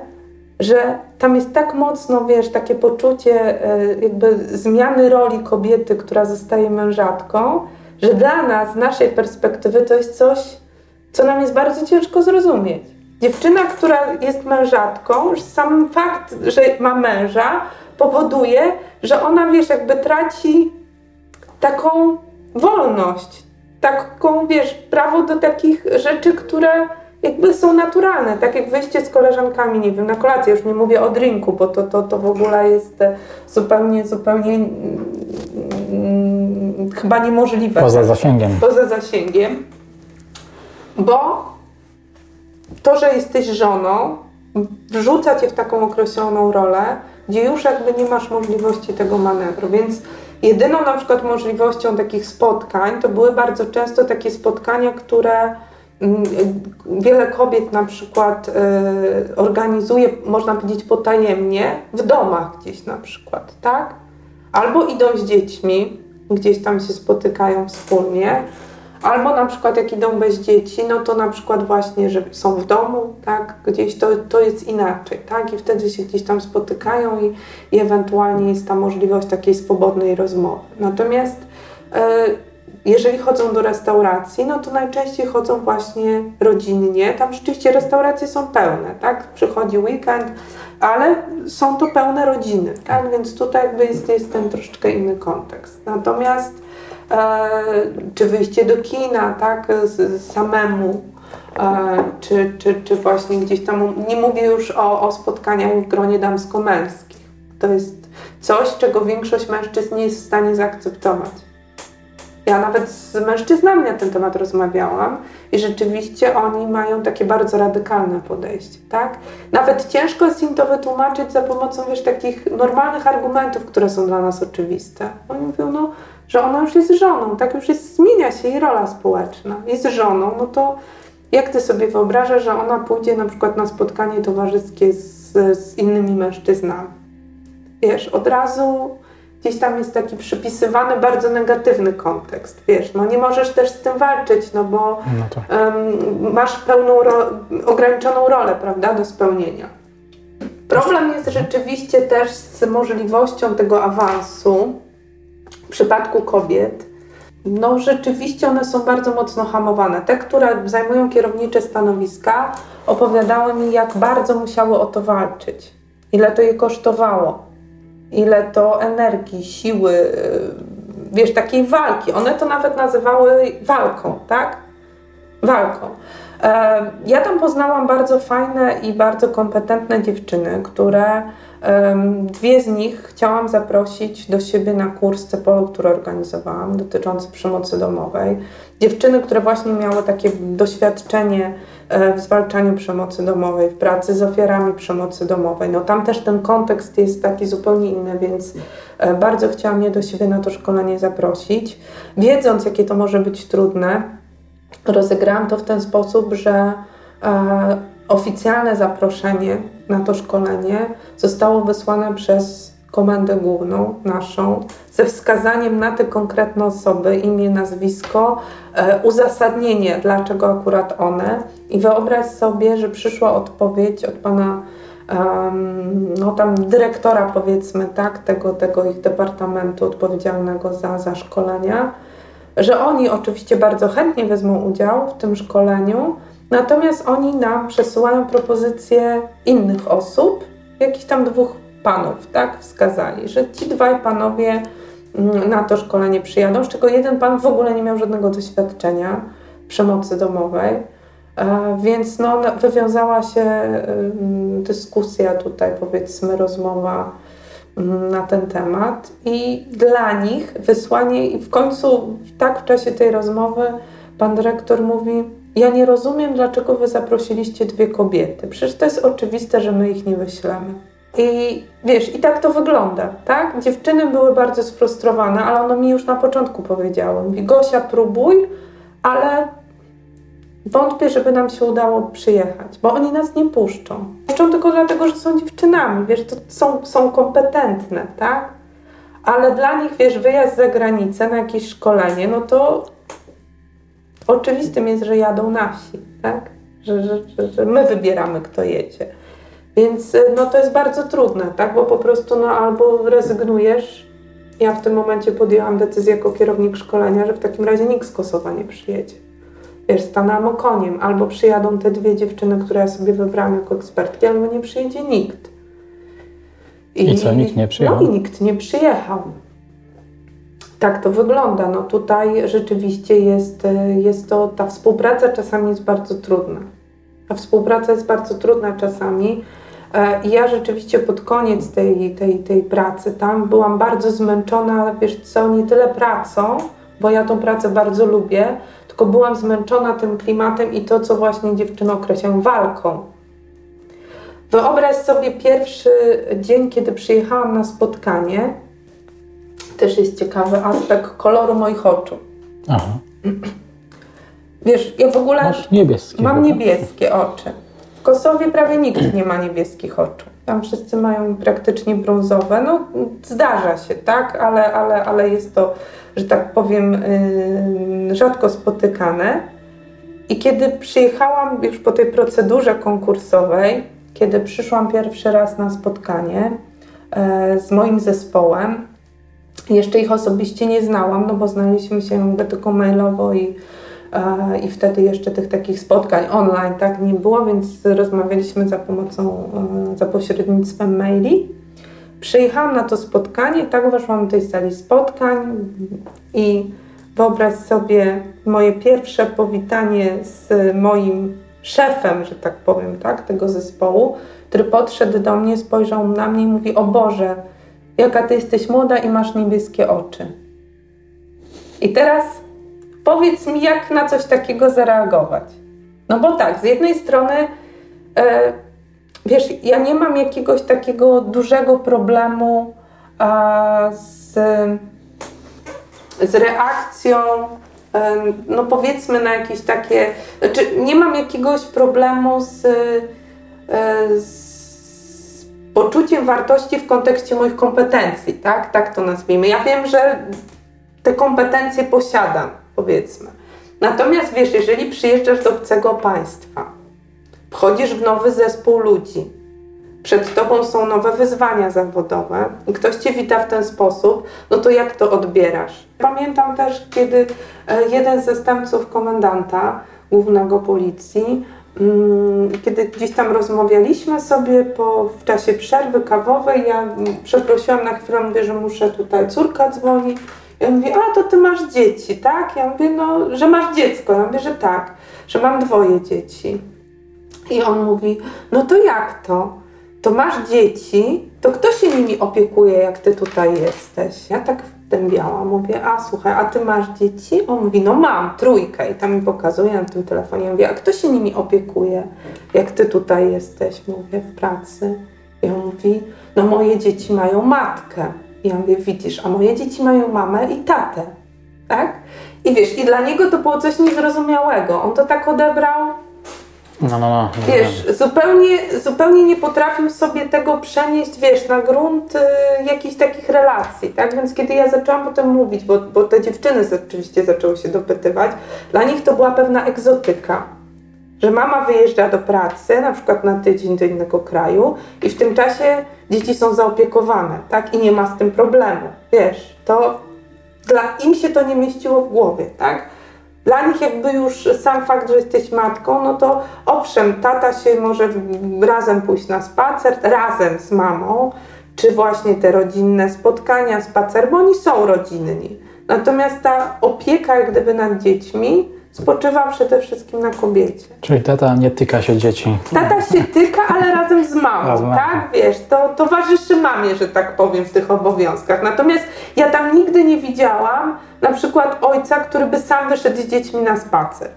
że tam jest tak mocno, wiesz, takie poczucie e, jakby zmiany roli kobiety, która zostaje mężatką, że dla nas, z naszej perspektywy, to jest coś, co nam jest bardzo ciężko zrozumieć. Dziewczyna, która jest mężatką, sam fakt, że ma męża, powoduje, że ona, wiesz, jakby traci taką wolność, taką, wiesz, prawo do takich rzeczy, które jakby są naturalne, tak jak wyjście z koleżankami, nie wiem, na kolację, już nie mówię o drinku, bo to, to, to w ogóle jest zupełnie, zupełnie hmm, chyba niemożliwe. Poza zasięgiem. Poza zasięgiem, bo to, że jesteś żoną, wrzuca cię w taką określoną rolę, gdzie już jakby nie masz możliwości tego manewru, więc jedyną na przykład możliwością takich spotkań to były bardzo często takie spotkania, które mm, wiele kobiet na przykład y, organizuje, można powiedzieć potajemnie, w domach gdzieś na przykład, tak? Albo idą z dziećmi, gdzieś tam się spotykają wspólnie. Albo na przykład jak idą bez dzieci, no to na przykład właśnie, że są w domu, tak, gdzieś to, to jest inaczej, tak, i wtedy się gdzieś tam spotykają i, i ewentualnie jest ta możliwość takiej swobodnej rozmowy. Natomiast e, jeżeli chodzą do restauracji, no to najczęściej chodzą właśnie rodzinnie. Tam rzeczywiście restauracje są pełne, tak? Przychodzi weekend, ale są to pełne rodziny, tak? Więc tutaj jakby jest, jest ten troszeczkę inny kontekst. Natomiast czy wyjście do kina, tak? Z, samemu, e, czy, czy, czy właśnie gdzieś tam, nie mówię już o, o spotkaniach w gronie damsko-męskich. To jest coś, czego większość mężczyzn nie jest w stanie zaakceptować. Ja nawet z mężczyznami na ten temat rozmawiałam i rzeczywiście oni mają takie bardzo radykalne podejście, tak? Nawet ciężko jest im to wytłumaczyć za pomocą, wiesz, takich normalnych argumentów, które są dla nas oczywiste. Oni mówią, no, że ona już jest żoną, tak już jest, zmienia się jej rola społeczna. Jest żoną, no to jak ty sobie wyobrażasz, że ona pójdzie na przykład na spotkanie towarzyskie z, z innymi mężczyznami? Wiesz, od razu gdzieś tam jest taki przypisywany bardzo negatywny kontekst. Wiesz, no nie możesz też z tym walczyć, no bo no tak. um, masz pełną, ro ograniczoną rolę, prawda, do spełnienia. Problem jest rzeczywiście też z możliwością tego awansu przypadku kobiet. No rzeczywiście one są bardzo mocno hamowane. Te, które zajmują kierownicze stanowiska, opowiadały mi, jak bardzo musiały o to walczyć. Ile to je kosztowało ile to energii, siły, wiesz, takiej walki. One to nawet nazywały walką, tak? Walką. Ja tam poznałam bardzo fajne i bardzo kompetentne dziewczyny, które dwie z nich chciałam zaprosić do siebie na kurs Cepolu, który organizowałam, dotyczący przemocy domowej. Dziewczyny, które właśnie miały takie doświadczenie E, w zwalczaniu przemocy domowej, w pracy z ofiarami przemocy domowej. No tam też ten kontekst jest taki zupełnie inny, więc e, bardzo chciałam mnie do siebie na to szkolenie zaprosić. Wiedząc, jakie to może być trudne, rozegrałam to w ten sposób, że e, oficjalne zaproszenie na to szkolenie zostało wysłane przez komendę główną naszą ze wskazaniem na te konkretne osoby, imię, nazwisko, e, uzasadnienie, dlaczego akurat one. I wyobraź sobie, że przyszła odpowiedź od pana no tam dyrektora powiedzmy, tak, tego, tego ich departamentu odpowiedzialnego za, za szkolenia, że oni oczywiście bardzo chętnie wezmą udział w tym szkoleniu, natomiast oni nam przesyłają propozycje innych osób, jakichś tam dwóch panów, tak, wskazali, że ci dwaj panowie mm, na to szkolenie przyjadą, z czego jeden pan w ogóle nie miał żadnego doświadczenia przemocy domowej, e, więc no, wywiązała się dyskusja tutaj, powiedzmy, rozmowa na ten temat i dla nich wysłanie i w końcu tak w czasie tej rozmowy pan dyrektor mówi ja nie rozumiem, dlaczego wy zaprosiliście dwie kobiety. Przecież to jest oczywiste, że my ich nie wyślemy. I wiesz, i tak to wygląda, tak? Dziewczyny były bardzo sfrustrowane, ale ono mi już na początku powiedziało. Mówi, Gosia, próbuj, ale wątpię, żeby nam się udało przyjechać, bo oni nas nie puszczą. Puszczą tylko dlatego, że są dziewczynami, wiesz, to są, są kompetentne, tak? Ale dla nich, wiesz, wyjazd za granicę na jakieś szkolenie, no to oczywistym jest, że jadą nasi, tak? Że, że, że, że my wybieramy, kto jedzie. Więc y, no, to jest bardzo trudne, tak? bo po prostu no, albo rezygnujesz. Ja w tym momencie podjęłam decyzję jako kierownik szkolenia, że w takim razie nikt z Kosowa nie przyjedzie. Wiesz, stanęłam okoniem, albo przyjadą te dwie dziewczyny, które ja sobie wybrałam jako ekspertki, albo nie przyjedzie nikt. I, I co, nikt nie przyjechał? No i nikt nie przyjechał. Tak to wygląda. No tutaj rzeczywiście jest, y, jest to, ta współpraca czasami jest bardzo trudna. Ta współpraca jest bardzo trudna czasami, E, I ja rzeczywiście pod koniec tej, tej, tej pracy tam byłam bardzo zmęczona, wiesz co, nie tyle pracą, bo ja tą pracę bardzo lubię, tylko byłam zmęczona tym klimatem i to, co właśnie dziewczyny określają walką. Wyobraź sobie pierwszy dzień, kiedy przyjechałam na spotkanie. Też jest ciekawy aspekt koloru moich oczu. Aha. Wiesz, ja w ogóle Masz niebieskie. Mam niebieskie oczy. W Kosowie prawie nikt nie ma niebieskich oczu. Tam wszyscy mają praktycznie brązowe. No, zdarza się, tak, ale, ale, ale jest to, że tak powiem, yy, rzadko spotykane. I kiedy przyjechałam już po tej procedurze konkursowej, kiedy przyszłam pierwszy raz na spotkanie e, z moim zespołem, jeszcze ich osobiście nie znałam, no bo znaliśmy się tylko mailowo i, i wtedy jeszcze tych takich spotkań online tak nie było, więc rozmawialiśmy za pomocą, e, za pośrednictwem maili. Przyjechałam na to spotkanie, tak weszłam do tej sali spotkań i wyobraź sobie moje pierwsze powitanie z moim szefem, że tak powiem, tak, tego zespołu, który podszedł do mnie, spojrzał na mnie i mówi: O Boże, jaka ty jesteś młoda i masz niebieskie oczy. I teraz powiedz mi, jak na coś takiego zareagować. No bo tak, z jednej strony, e, wiesz, ja nie mam jakiegoś takiego dużego problemu z, z reakcją, e, no powiedzmy na jakieś takie, znaczy nie mam jakiegoś problemu z, e, z poczuciem wartości w kontekście moich kompetencji, tak? Tak to nazwijmy. Ja wiem, że te kompetencje posiadam, powiedzmy. Natomiast wiesz, jeżeli przyjeżdżasz do obcego państwa, wchodzisz w nowy zespół ludzi, przed tobą są nowe wyzwania zawodowe i ktoś cię wita w ten sposób, no to jak to odbierasz? Pamiętam też, kiedy e, jeden z zastępców komendanta głównego policji Mm, kiedy gdzieś tam rozmawialiśmy sobie po, w czasie przerwy kawowej, ja przeprosiłam na chwilę, mówię, że muszę tutaj, córka dzwoni. Ja mówię, a to ty masz dzieci, tak? Ja mówię, no, że masz dziecko. Ja mówię, że tak, że mam dwoje dzieci. I on mówi, no to jak to? To masz dzieci, to kto się nimi opiekuje, jak ty tutaj jesteś? Ja tak wtębiałam. Mówię, a słuchaj, a ty masz dzieci? On mówi, no mam, trójkę. I tam mi pokazuje na tym telefonie. Mówię, a kto się nimi opiekuje, jak ty tutaj jesteś? Mówię, w pracy. I on mówi, no moje dzieci mają matkę. I ja mówię, widzisz, a moje dzieci mają mamę i tatę. Tak? I wiesz, i dla niego to było coś niezrozumiałego. On to tak odebrał, no, no, no. Wiesz, zupełnie, zupełnie nie potrafię sobie tego przenieść, wiesz, na grunt y, jakichś takich relacji, tak? Więc kiedy ja zaczęłam potem mówić, bo, bo te dziewczyny oczywiście zaczęły się dopytywać, dla nich to była pewna egzotyka. Że mama wyjeżdża do pracy, na przykład na tydzień do innego kraju i w tym czasie dzieci są zaopiekowane, tak? I nie ma z tym problemu. Wiesz, to dla im się to nie mieściło w głowie, tak? Dla nich jakby już sam fakt, że jesteś matką, no to owszem, tata się może razem pójść na spacer, razem z mamą, czy właśnie te rodzinne spotkania, spacer, bo oni są rodzinni. Natomiast ta opieka jak gdyby nad dziećmi spoczywa przede wszystkim na kobiecie. Czyli tata nie tyka się dzieci. Tata się tyka, ale razem z mamą, razem. tak? Wiesz, to towarzyszy mamie, że tak powiem, w tych obowiązkach. Natomiast ja tam nigdy nie widziałam na przykład ojca, który by sam wyszedł z dziećmi na spacer.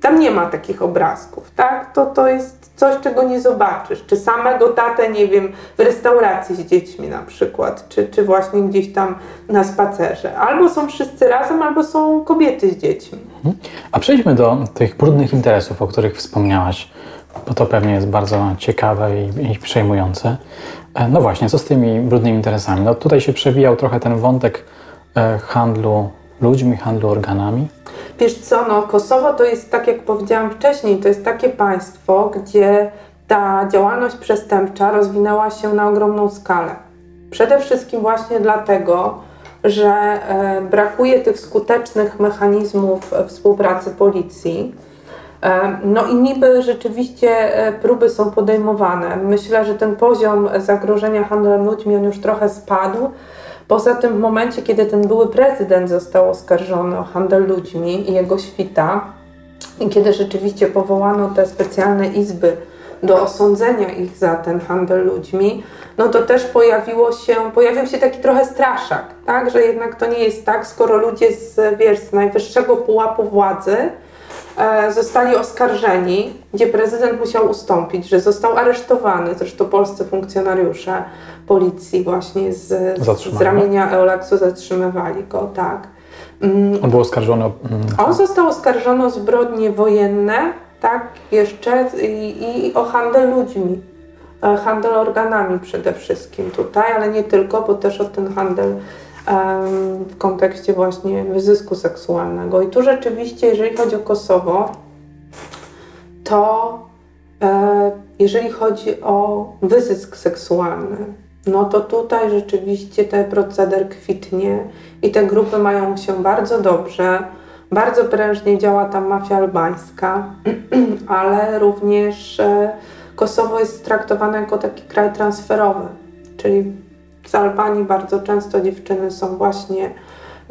Tam nie ma takich obrazków, tak? To, to jest coś, czego nie zobaczysz. Czy samego tatę, nie wiem, w restauracji z dziećmi na przykład, czy, czy właśnie gdzieś tam na spacerze. Albo są wszyscy razem, albo są kobiety z dziećmi. Mhm. A przejdźmy do tych brudnych interesów, o których wspomniałaś, bo to pewnie jest bardzo ciekawe i, i przejmujące. E, no właśnie, co z tymi brudnymi interesami? No tutaj się przewijał trochę ten wątek e, handlu ludźmi, handlu organami. Wiesz co, no Kosowo to jest, tak jak powiedziałam wcześniej, to jest takie państwo, gdzie ta działalność przestępcza rozwinęła się na ogromną skalę. Przede wszystkim właśnie dlatego, że e, brakuje tych skutecznych mechanizmów współpracy policji. E, no i niby rzeczywiście e, próby są podejmowane. Myślę, że ten poziom zagrożenia handlem ludźmi on już trochę spadł. Poza tym w momencie, kiedy ten były prezydent został oskarżony o handel ludźmi i jego świta, i kiedy rzeczywiście powołano te specjalne izby do osądzenia ich za ten handel ludźmi, no to też pojawiło się, pojawił się taki trochę straszak, tak? że jednak to nie jest tak, skoro ludzie z, wiesz, z najwyższego pułapu władzy zostali oskarżeni, gdzie prezydent musiał ustąpić, że został aresztowany, zresztą polscy funkcjonariusze policji właśnie z, z ramienia Eolaksu zatrzymywali go, tak. Mm. On był oskarżony o... Mm, On został oskarżony o zbrodnie wojenne, tak, jeszcze i, i o handel ludźmi. e, handel organami przede wszystkim tutaj, ale nie tylko, bo też o ten handel w kontekście właśnie wyzysku seksualnego. I tu rzeczywiście, jeżeli chodzi o Kosowo, to e, jeżeli chodzi o wyzysk seksualny, no to tutaj rzeczywiście ten proceder kwitnie i te grupy mają się bardzo dobrze. Bardzo prężnie działa tam mafia albańska, ale również e, Kosowo jest traktowane jako taki kraj transferowy, czyli z Albanii bardzo często dziewczyny są właśnie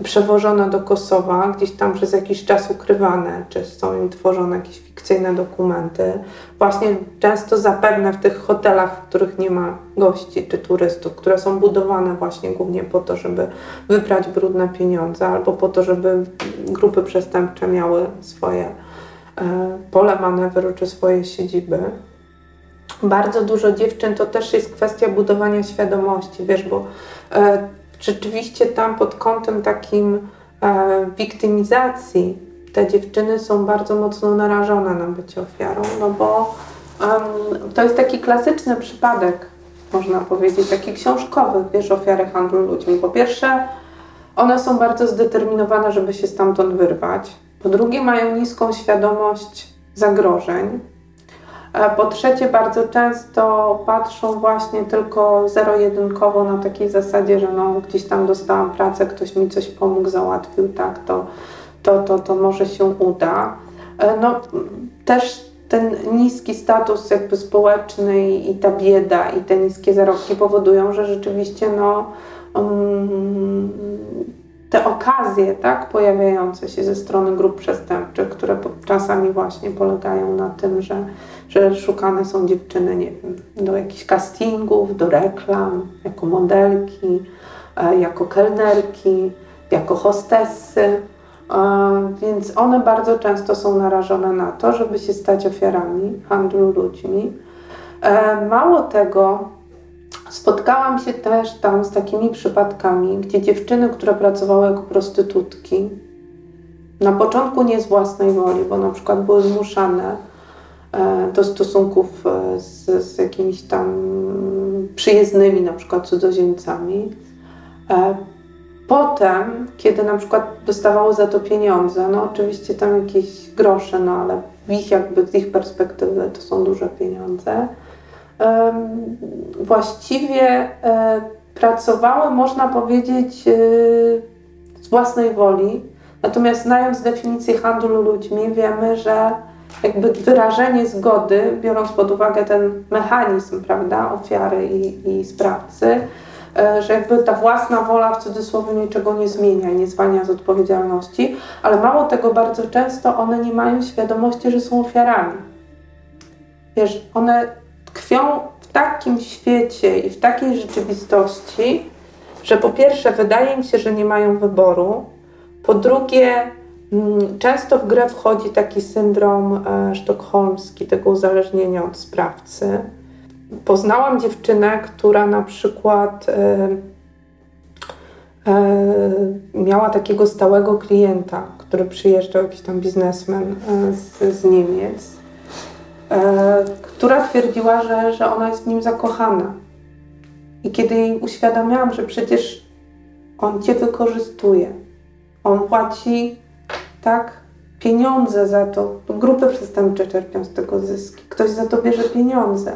przewożone do Kosowa, gdzieś tam przez jakiś czas ukrywane, czy są im tworzone jakieś fikcyjne dokumenty. Właśnie często zapewne w tych hotelach, w których nie ma gości czy turystów, które są budowane właśnie głównie po to, żeby wybrać brudne pieniądze albo po to, żeby grupy przestępcze miały swoje e, pole manewru czy swoje siedziby. Bardzo dużo dziewczyn to też jest kwestia budowania świadomości, wiesz, bo e, rzeczywiście tam pod kątem takim e, wiktymizacji te dziewczyny są bardzo mocno narażone na bycie ofiarą, no bo um, to jest taki klasyczny przypadek, można powiedzieć, taki książkowy, wiesz, ofiary handlu ludźmi. Po pierwsze, one są bardzo zdeterminowane, żeby się stamtąd wyrwać. Po drugie, mają niską świadomość zagrożeń. Po trzecie, bardzo często patrzą właśnie tylko zero-jedynkowo na takiej zasadzie, że no, gdzieś tam dostałam pracę, ktoś mi coś pomógł, załatwił, tak, to, to, to, to może się uda. E, no, też ten niski status jakby społeczny i ta bieda i te niskie zarobki powodują, że rzeczywiście no, um, te okazje tak, pojawiające się ze strony grup przestępczych, które czasami właśnie polegają na tym, że że szukane są dziewczyny, nie wiem, do jakichś castingów, do reklam, jako modelki, e, jako kelnerki, jako hostessy. E, więc one bardzo często są narażone na to, żeby się stać ofiarami handlu ludźmi. E, mało tego, spotkałam się też tam z takimi przypadkami, gdzie dziewczyny, które pracowały jako prostytutki, na początku nie z własnej woli, bo na przykład były zmuszane E, do stosunków e, z, z jakimiś tam przyjezdnymi, na przykład cudzoziemcami. E, potem, kiedy na przykład dostawało za to pieniądze, no oczywiście tam jakieś grosze, no ale w ich jakby z ich perspektywy to są duże pieniądze. Właściwie pracowały, można powiedzieć, z własnej woli. Natomiast znając definicję handlu ludźmi, wiemy, że jakby wyrażenie zgody, biorąc pod uwagę ten mechanizm, prawda, ofiary i, i sprawcy, e, że jakby ta własna wola w cudzysłowie niczego nie zmienia, nie zwalnia z odpowiedzialności, ale mało tego, bardzo często one nie mają świadomości, że są ofiarami. Wiesz, one tkwią w takim świecie i w takiej rzeczywistości, że po pierwsze wydaje im się, że nie mają wyboru, po drugie Mm, często w grę wchodzi taki syndrom e, sztokholmski, tego uzależnienia od sprawcy. Poznałam dziewczynę, która na przykład e, e, miała takiego stałego klienta, który przyjeżdżał, jakiś tam biznesmen z, z Niemiec, która twierdziła, że, że ona jest w nim zakochana. I kiedy jej uświadamiałam, że przecież on cię wykorzystuje, on płaci tak? Pieniądze za to. Grupy przestępcze czerpią z tego zyski. Ktoś za to bierze pieniądze.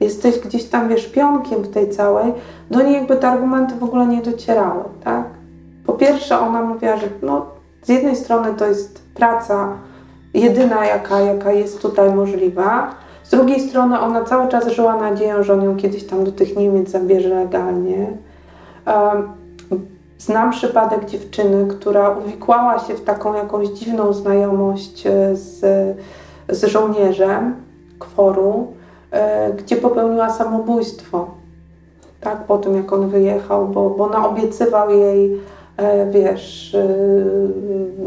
Jesteś gdzieś tam, wiesz, pionkiem w tej całej. Do niej jakby te argumenty w ogóle nie docierały, tak? Po pierwsze ona mówiła, że no, z jednej strony to jest praca jedyna, jaka, jaka jest tutaj możliwa. Z drugiej strony ona cały czas żyła nadzieją, że on ją kiedyś tam do tych Niemiec zabierze legalnie. Znam przypadek dziewczyny, która uwikłała się w taką jakąś dziwną znajomość e, z, z żołnierzem kworu, e, gdzie popełniła samobójstwo. Tak, po tym jak on wyjechał, bo, bo ona obiecywał jej, wiesz,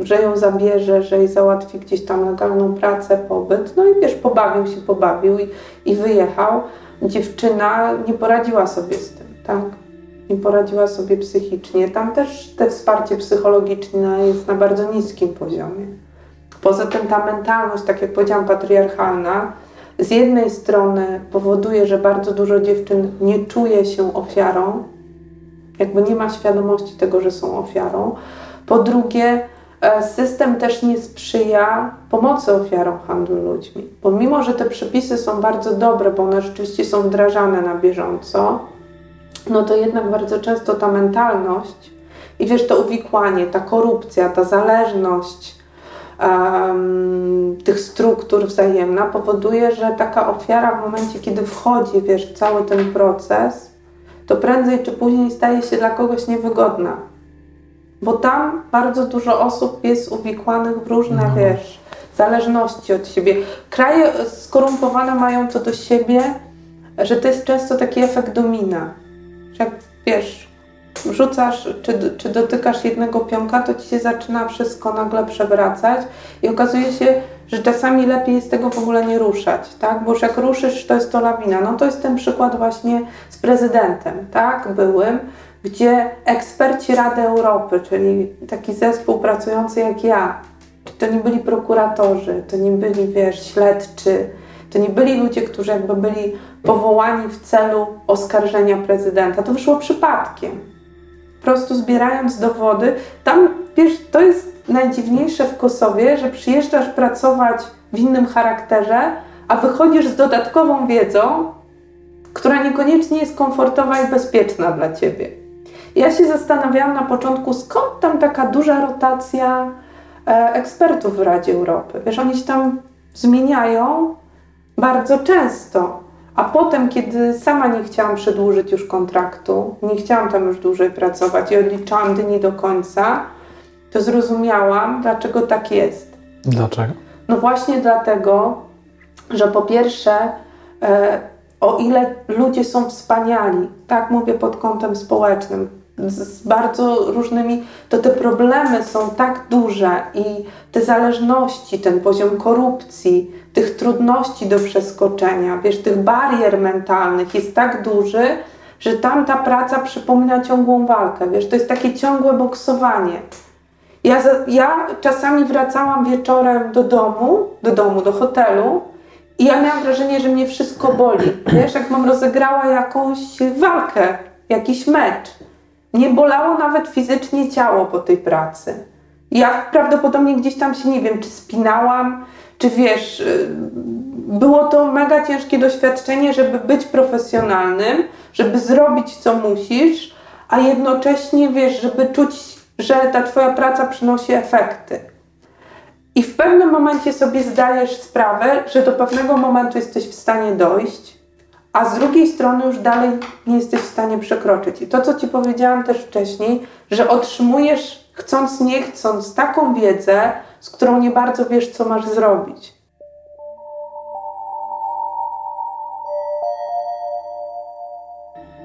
że ją zabierze, że jej załatwi gdzieś tam legalną pracę, pobyt. No i wiesz, pobawił się, pobawił i, i wyjechał. Dziewczyna nie poradziła sobie z tym, tak? nie poradziła sobie psychicznie. Tam też te wsparcie psychologiczne jest na bardzo niskim poziomie. Poza tym ta mentalność, tak jak powiedziałam, patriarchalna, z jednej strony powoduje, że bardzo dużo dziewczyn nie czuje się ofiarą, jakby nie ma świadomości tego, że są ofiarą. Po drugie, e, system też nie sprzyja pomocy ofiarom handlu ludźmi. Pomimo, że te przepisy są bardzo dobre, bo one rzeczywiście są wdrażane na bieżąco, no to jednak bardzo często ta mentalność i wiesz, to uwikłanie, ta korupcja, ta zależność um, tych struktur wzajemna powoduje, że taka ofiara w momencie, kiedy wchodzi, wiesz, w cały ten proces, to prędzej czy później staje się dla kogoś niewygodna. Bo tam bardzo dużo osób jest uwikłanych w różne, no. wiesz, zależności od siebie. Kraje skorumpowane mają to do siebie, że to jest często taki efekt domina. Że jak, wiesz, rzucasz czy, czy dotykasz jednego pionka, to ci się zaczyna wszystko nagle przewracać i okazuje się, że czasami lepiej jest tego w ogóle nie ruszać, tak? Bo już jak ruszysz, to jest to lawina. No to jest ten przykład właśnie z prezydentem, tak? Byłym, gdzie eksperci Rady Europy, czyli taki zespół pracujący jak ja, to nie byli prokuratorzy, to nie byli, wiesz, śledczy, to nie byli ludzie, którzy jakby byli powołani w celu oskarżenia prezydenta. To wyszło przypadkiem prostu zbierając dowody. Tam, wiesz, to jest najdziwniejsze w Kosowie, że przyjeżdżasz pracować w innym charakterze, a wychodzisz z dodatkową wiedzą, która niekoniecznie jest komfortowa i bezpieczna dla ciebie. Ja się zastanawiałam na początku, skąd tam taka duża rotacja e, ekspertów w Radzie Europy. Wiesz, oni się tam zmieniają bardzo często. A potem, kiedy sama nie chciałam przedłużyć już kontraktu, nie chciałam tam już dłużej pracować i odliczałam dni do końca, to zrozumiałam, dlaczego tak jest. Dlaczego? No właśnie dlatego, że po pierwsze, e, o ile ludzie są wspaniali, tak mówię pod kątem społecznym, z bardzo różnymi, to te problemy są tak duże i te zależności, ten poziom korupcji, tych trudności do przeskoczenia, wiesz, tych barier mentalnych jest tak duży, że tam ta praca przypomina ciągłą walkę, wiesz, to jest takie ciągłe boksowanie. Ja, ja czasami wracałam wieczorem do domu, do domu, do hotelu i ja miałam wrażenie, że mnie wszystko boli, wiesz, jak mam rozegrała jakąś walkę, jakiś mecz. Nie bolało nawet fizycznie ciało po tej pracy. Ja prawdopodobnie gdzieś tam się, nie wiem, czy spinałam, czy wiesz, y, było to mega ciężkie doświadczenie, żeby być profesjonalnym, żeby zrobić co musisz, a jednocześnie wiesz, żeby czuć, że ta Twoja praca przynosi efekty. I w pewnym momencie sobie zdajesz sprawę, że do pewnego momentu jesteś w stanie dojść, a z drugiej strony już dalej nie jesteś w stanie przekroczyć. I to, co Ci powiedziałam też wcześniej, że otrzymujesz, chcąc nie chcąc, taką wiedzę, z którą nie bardzo wiesz, co masz zrobić.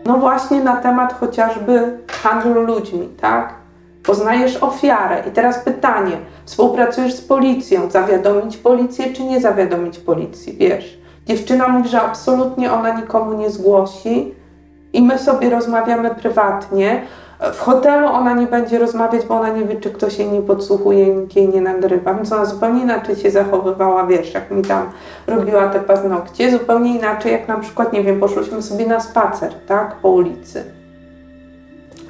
No właśnie na temat chociażby handlu ludźmi, tak? Poznajesz ofiarę. I teraz pytanie, współpracujesz z policją, zawiadomić policję czy nie zawiadomić policji, wiesz? Dziewczyna mówi, że absolutnie ona nikomu nie zgłosi i my sobie rozmawiamy prywatnie. W hotelu ona nie będzie rozmawiać, bo ona nie wie, czy ktoś jej nie podsłuchuje, nikt jej nie nagrywa. Więc ona zupełnie inaczej się zachowywała, wiesz, jak mi tam robiła te paznokcie, zupełnie inaczej, jak na przykład, nie wiem, poszłyśmy sobie na spacer, tak, po ulicy.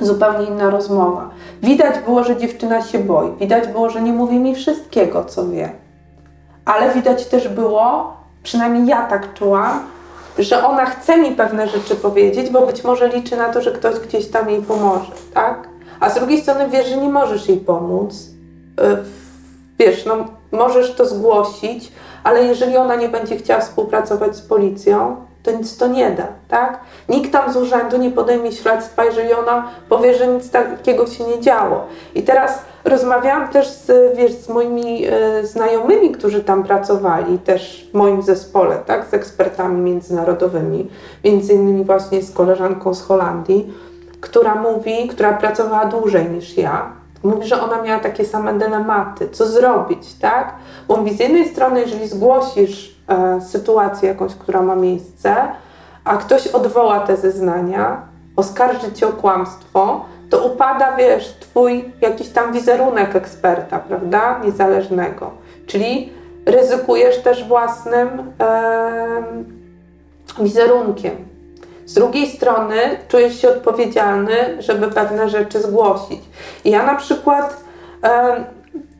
Zupełnie inna rozmowa. Widać było, że dziewczyna się boi. Widać było, że nie mówi mi wszystkiego, co wie. Ale widać też było, przynajmniej ja tak czułam, że ona chce mi pewne rzeczy powiedzieć, bo być może liczy na to, że ktoś gdzieś tam jej pomoże, tak? A z drugiej strony wiesz, że nie możesz jej pomóc. Y, wiesz, no możesz to zgłosić, ale jeżeli ona nie będzie chciała współpracować z policją, to nic to nie da, tak? Nikt tam z urzędu nie podejmie śledztwa, jeżeli ona powie, że nic takiego się nie działo. I teraz rozmawiałam też z, wiesz, z moimi e, znajomymi, którzy tam pracowali, też w moim zespole, tak? Z ekspertami międzynarodowymi, między innymi właśnie z koleżanką z Holandii, która mówi, która pracowała dłużej niż ja, Mówi, że ona miała takie same dylematy, co zrobić, tak? Bo mówi, z jednej strony, jeżeli zgłosisz e, sytuację jakąś, która ma miejsce, a ktoś odwoła te zeznania, oskarży cię o kłamstwo, to upada, wiesz, twój jakiś tam wizerunek eksperta, prawda? Niezależnego. Czyli ryzykujesz też własnym e, wizerunkiem. Z drugiej strony czujesz się odpowiedzialny, żeby pewne rzeczy zgłosić. I ja na przykład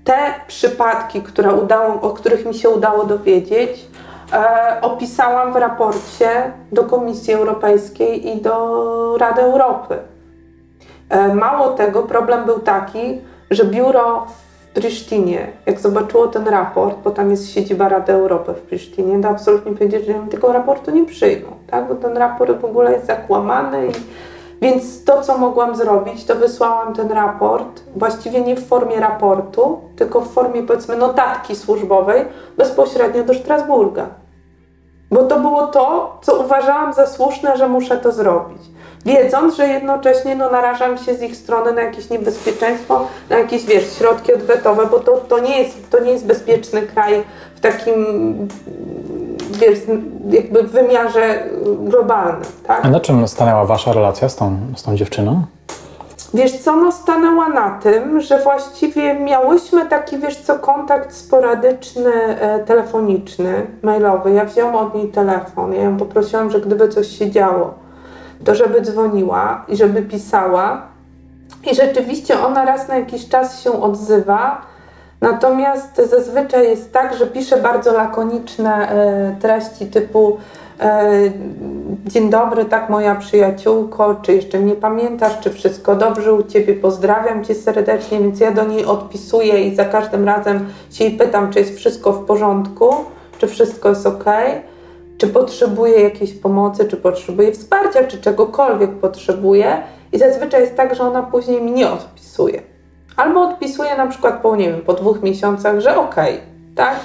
te przypadki, które udało, o których mi się udało dowiedzieć, e, opisałam w raporcie do Komisji Europejskiej i do Rady Europy. E, mało tego, problem był taki, że biuro Prisztinie, jak zobaczyło ten raport, bo tam jest siedziba Rady Europy w Prisztinie, to absolutnie powiedzieć, że tego raportu nie przyjmą, tak? bo ten raport w ogóle jest zakłamany. I... Więc to, co mogłam zrobić, to wysłałam ten raport, właściwie nie w formie raportu, tylko w formie, powiedzmy, notatki służbowej bezpośrednio do Strasburga. Bo to było to, co uważałam za słuszne, że muszę to zrobić wiedząc, że jednocześnie no, narażam się z ich strony na jakieś niebezpieczeństwo, na jakieś, wiesz, środki odwetowe, bo to, to, nie, jest, to nie jest bezpieczny kraj w takim, wiesz, jakby w wymiarze globalnym, tak? A na czym stanęła wasza relacja z tą, z tą dziewczyną? Wiesz co, no stanęła na tym, że właściwie miałyśmy taki, wiesz co, kontakt sporadyczny, e, telefoniczny, mailowy. Ja wziąłam od niej telefon, ja ją poprosiłam, że gdyby coś się działo, to żeby dzwoniła i żeby pisała. I rzeczywiście ona raz na jakiś czas się odzywa. Natomiast zazwyczaj jest tak, że pisze bardzo lakoniczne e, treści typu e, Dzień dobry, tak moja przyjaciółko, czy jeszcze mnie pamiętasz, czy wszystko dobrze u Ciebie, pozdrawiam Cię serdecznie, więc ja do niej odpisuję i za każdym razem się jej pytam, czy jest wszystko w porządku, czy wszystko jest ok czy potrzebuje jakiejś pomocy, czy potrzebuje wsparcia, czy czegokolwiek potrzebuje. I zazwyczaj jest tak, że ona później mi nie odpisuje. Albo odpisuje na przykład po, nie wiem, po dwóch miesiącach, że okej, okay, tak?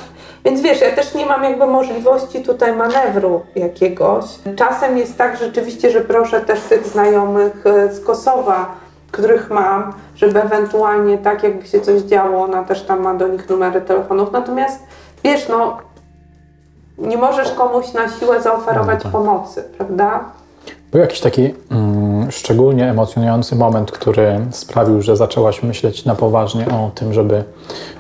Więc wiesz, ja też nie mam jakby możliwości tutaj manewru jakiegoś. Czasem jest tak rzeczywiście, że proszę też tych znajomych e, z Kosowa, których mam, żeby ewentualnie tak jakby się coś działo, ona też tam ma do nich numery telefonów. Natomiast wiesz, no nie możesz komuś na siłę zaoferować no, tak. pomocy, prawda? Był jakiś taki mm, szczególnie emocjonujący moment, który sprawił, że zaczęłaś myśleć na poważnie o tym, żeby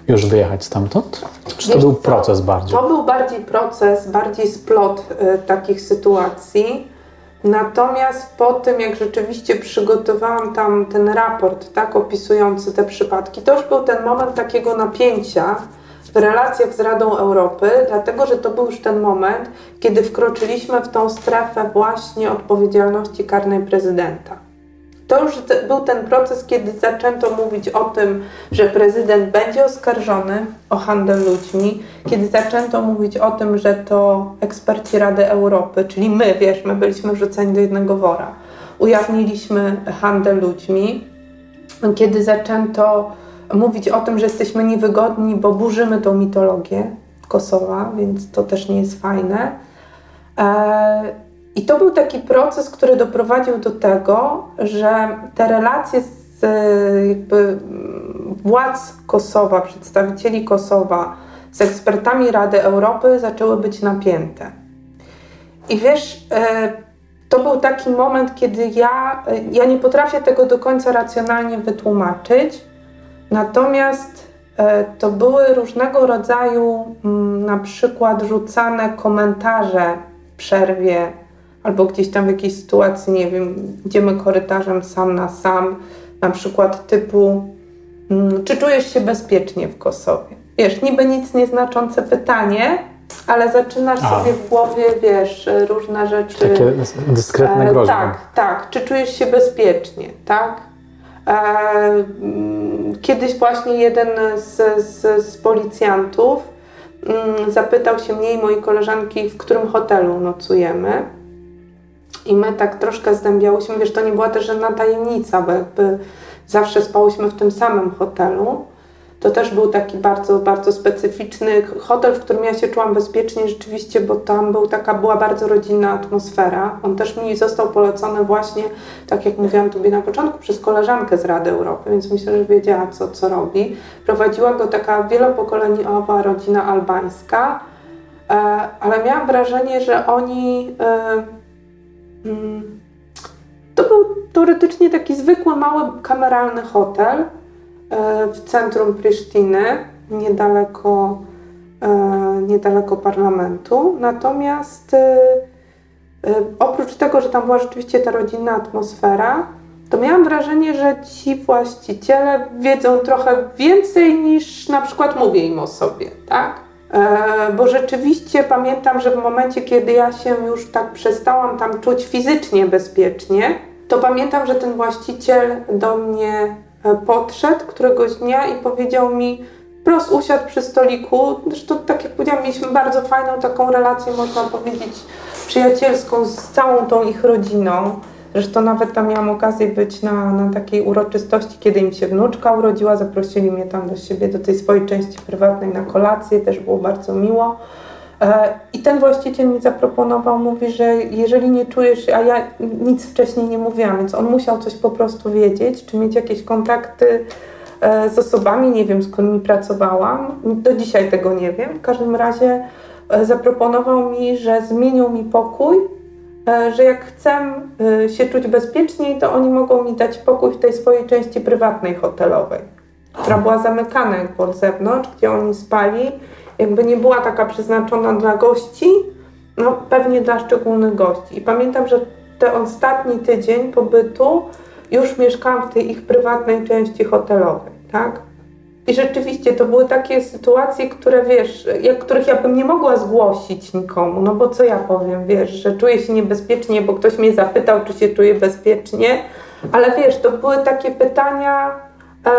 już wyjechać stamtąd? Czy to Wiesz był co? proces bardziej? To był bardziej proces, bardziej splot y, takich sytuacji. Natomiast po tym, jak rzeczywiście przygotowałam tam ten raport, tak, opisujący te przypadki, to już był ten moment takiego napięcia, w relacjach z Radą Europy, dlatego że to był już ten moment, kiedy wkroczyliśmy w tą strefę właśnie odpowiedzialności karnej prezydenta. To już był ten proces, kiedy zaczęto mówić o tym, że prezydent będzie oskarżony o handel ludźmi, kiedy zaczęto mówić o tym, że to eksperci Rady Europy, czyli my, wiesz, my byliśmy wrzuceni do jednego wora, ujawniliśmy handel ludźmi, kiedy zaczęto mówić o tym, że jesteśmy niewygodni, bo burzymy tą mitologię Kosowa, więc to też nie jest fajne. E, I to był taki proces, który doprowadził do tego, że te relacje z jakby władz Kosowa, przedstawicieli Kosowa z ekspertami Rady Europy zaczęły być napięte. I wiesz, e, to był taki moment, kiedy ja, ja nie potrafię tego do końca racjonalnie wytłumaczyć, Natomiast e, to były różnego rodzaju, mm, na przykład rzucane komentarze w przerwie, albo gdzieś tam w jakiejś sytuacji, nie wiem, idziemy korytarzem sam na sam, na przykład typu, mm, czy czujesz się bezpiecznie w Kosowie? Wiesz, niby nic nieznaczące pytanie, ale zaczynasz A. sobie w głowie, wiesz, różne rzeczy. Takie dyskretne groźby. E, tak, tak. Czy czujesz się bezpiecznie, tak? Mm, kiedyś właśnie jeden z, z, z policjantów mm, zapytał się mnie i mojej koleżanki, w którym hotelu nocujemy. I my tak troszkę zdębiałyśmy, wiesz, to nie była też żadna tajemnica, bo jakby zawsze spałyśmy w tym samym hotelu. To też był taki bardzo, bardzo specyficzny hotel, w którym ja się czułam bezpiecznie rzeczywiście, bo tam był taka, była bardzo rodzinna atmosfera. On też mi został polecony właśnie, tak jak mówiłam Tobie na początku, przez koleżankę z Rady Europy, więc myślę, że wiedziała, co, co robi. Prowadziła go taka wielopokoleniowa rodzina albańska, e, ale miałam wrażenie, że oni... E, mm, to był teoretycznie taki zwykły, mały, kameralny hotel, w centrum Prisztiny, niedaleko niedaleko parlamentu. Natomiast oprócz tego, że tam była rzeczywiście ta rodzinna atmosfera, to miałam wrażenie, że ci właściciele wiedzą trochę więcej niż na przykład mówię im o sobie, tak? E, bo rzeczywiście pamiętam, że w momencie, kiedy ja się już tak przestałam tam czuć fizycznie bezpiecznie, to pamiętam, że ten właściciel do mnie e, podszedł któregoś dnia i powiedział mi, prost usiadł przy stoliku. Zresztą, tak jak powiedziałam, mieliśmy bardzo fajną taką relację, można powiedzieć, przyjacielską z całą tą ich rodziną. Zresztą nawet tam miałam okazję być na, na takiej uroczystości, kiedy im się wnuczka urodziła. Zaprosili mnie tam do siebie, do tej swojej części prywatnej na kolację. Też było bardzo miło. E, I ten właściciel mi zaproponował, mówi, że jeżeli nie czujesz, a ja nic wcześniej nie mówiłam, więc on musiał coś po prostu wiedzieć, czy mieć jakieś kontakty e, z osobami, nie wiem, z którymi pracowałam. Do dzisiaj tego nie wiem. W każdym razie e, zaproponował mi, że zmienił mi pokój że jak chcę się czuć bezpieczniej, to oni mogą mi dać pokój w tej swojej części prywatnej hotelowej, która była zamykana jakby od zewnątrz, gdzie oni spali. Jakby nie była taka przeznaczona dla gości, no pewnie dla szczególnych gości. I pamiętam, że ten ostatni tydzień pobytu już mieszkałam w tej ich prywatnej części hotelowej, tak? I rzeczywiście to były takie sytuacje, które wiesz, jak, których ja bym nie mogła zgłosić nikomu, no bo co ja powiem, wiesz, że czuję się niebezpiecznie, bo ktoś mnie zapytał, czy się czuję bezpiecznie, ale wiesz, to były takie pytania, e,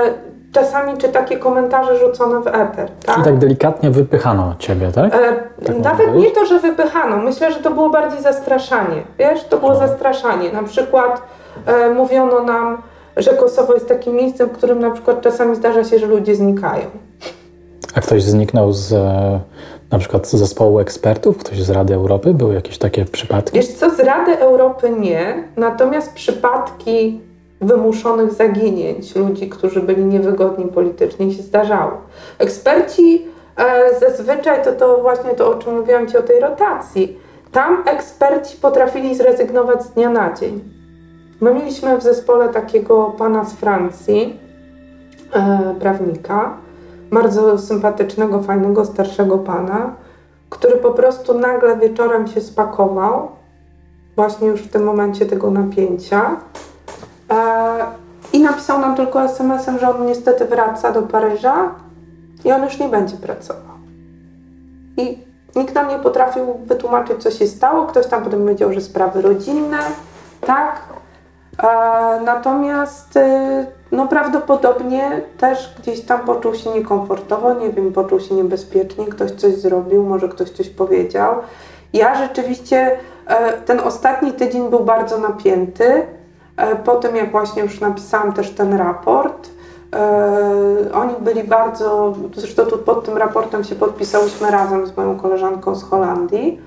czasami czy takie komentarze rzucone w eter. Tak? I tak delikatnie wypychano ciebie, tak? E, tak nawet nie to, że wypychano, myślę, że to było bardziej zastraszanie, wiesz, to było no. zastraszanie. Na przykład e, mówiono nam, że Kosowo jest takim miejscem, w którym na przykład czasami zdarza się, że ludzie znikają. A ktoś zniknął z na przykład z zespołu ekspertów, ktoś z Rady Europy? Były jakieś takie przypadki? Wiesz co, z Rady Europy nie, natomiast przypadki wymuszonych zaginięć ludzi, którzy byli niewygodni politycznie się zdarzały. Eksperci e, zazwyczaj, to, to właśnie to, o czym mówiłam Ci o tej rotacji, tam eksperci potrafili zrezygnować z dnia na dzień. My mieliśmy w zespole takiego pana z Francji, e, prawnika, bardzo sympatycznego, fajnego, starszego pana, który po prostu nagle wieczorem się spakował, właśnie już w tym momencie tego napięcia, i napisał nam tylko SMS-em, że on niestety wraca do Paryża i on już nie będzie pracował. I nikt nam nie potrafił wytłumaczyć, co się stało. Ktoś tam potem powiedział, że sprawy rodzinne, tak? Natomiast y, no prawdopodobnie też gdzieś tam poczuł się niekomfortowo, nie wiem, poczuł się niebezpiecznie, ktoś coś zrobił, może ktoś coś powiedział. Ja rzeczywiście e, ten ostatni tydzień był bardzo napięty. E, po tym, jak właśnie już napisałam też ten raport, e, oni byli bardzo, zresztą tu pod tym raportem się podpisałyśmy razem z moją koleżanką z Holandii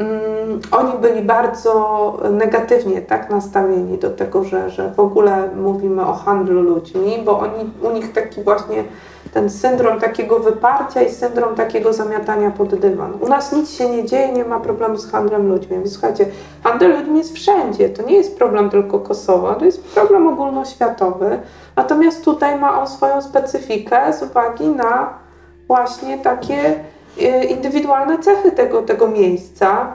Mm, oni byli bardzo negatywnie tak nastawieni do tego, że, że w ogóle mówimy o handlu ludźmi, bo oni, u nich taki właśnie ten syndrom takiego wyparcia i syndrom takiego zamiatania pod dywan. U nas nic się nie dzieje, nie ma problemu z handlem ludźmi. Więc słuchajcie, handel ludźmi jest wszędzie. To nie jest problem tylko Kosowa, to jest problem ogólnoświatowy. Natomiast tutaj ma on swoją specyfikę z uwagi na właśnie takie indywidualne cechy tego, tego miejsca.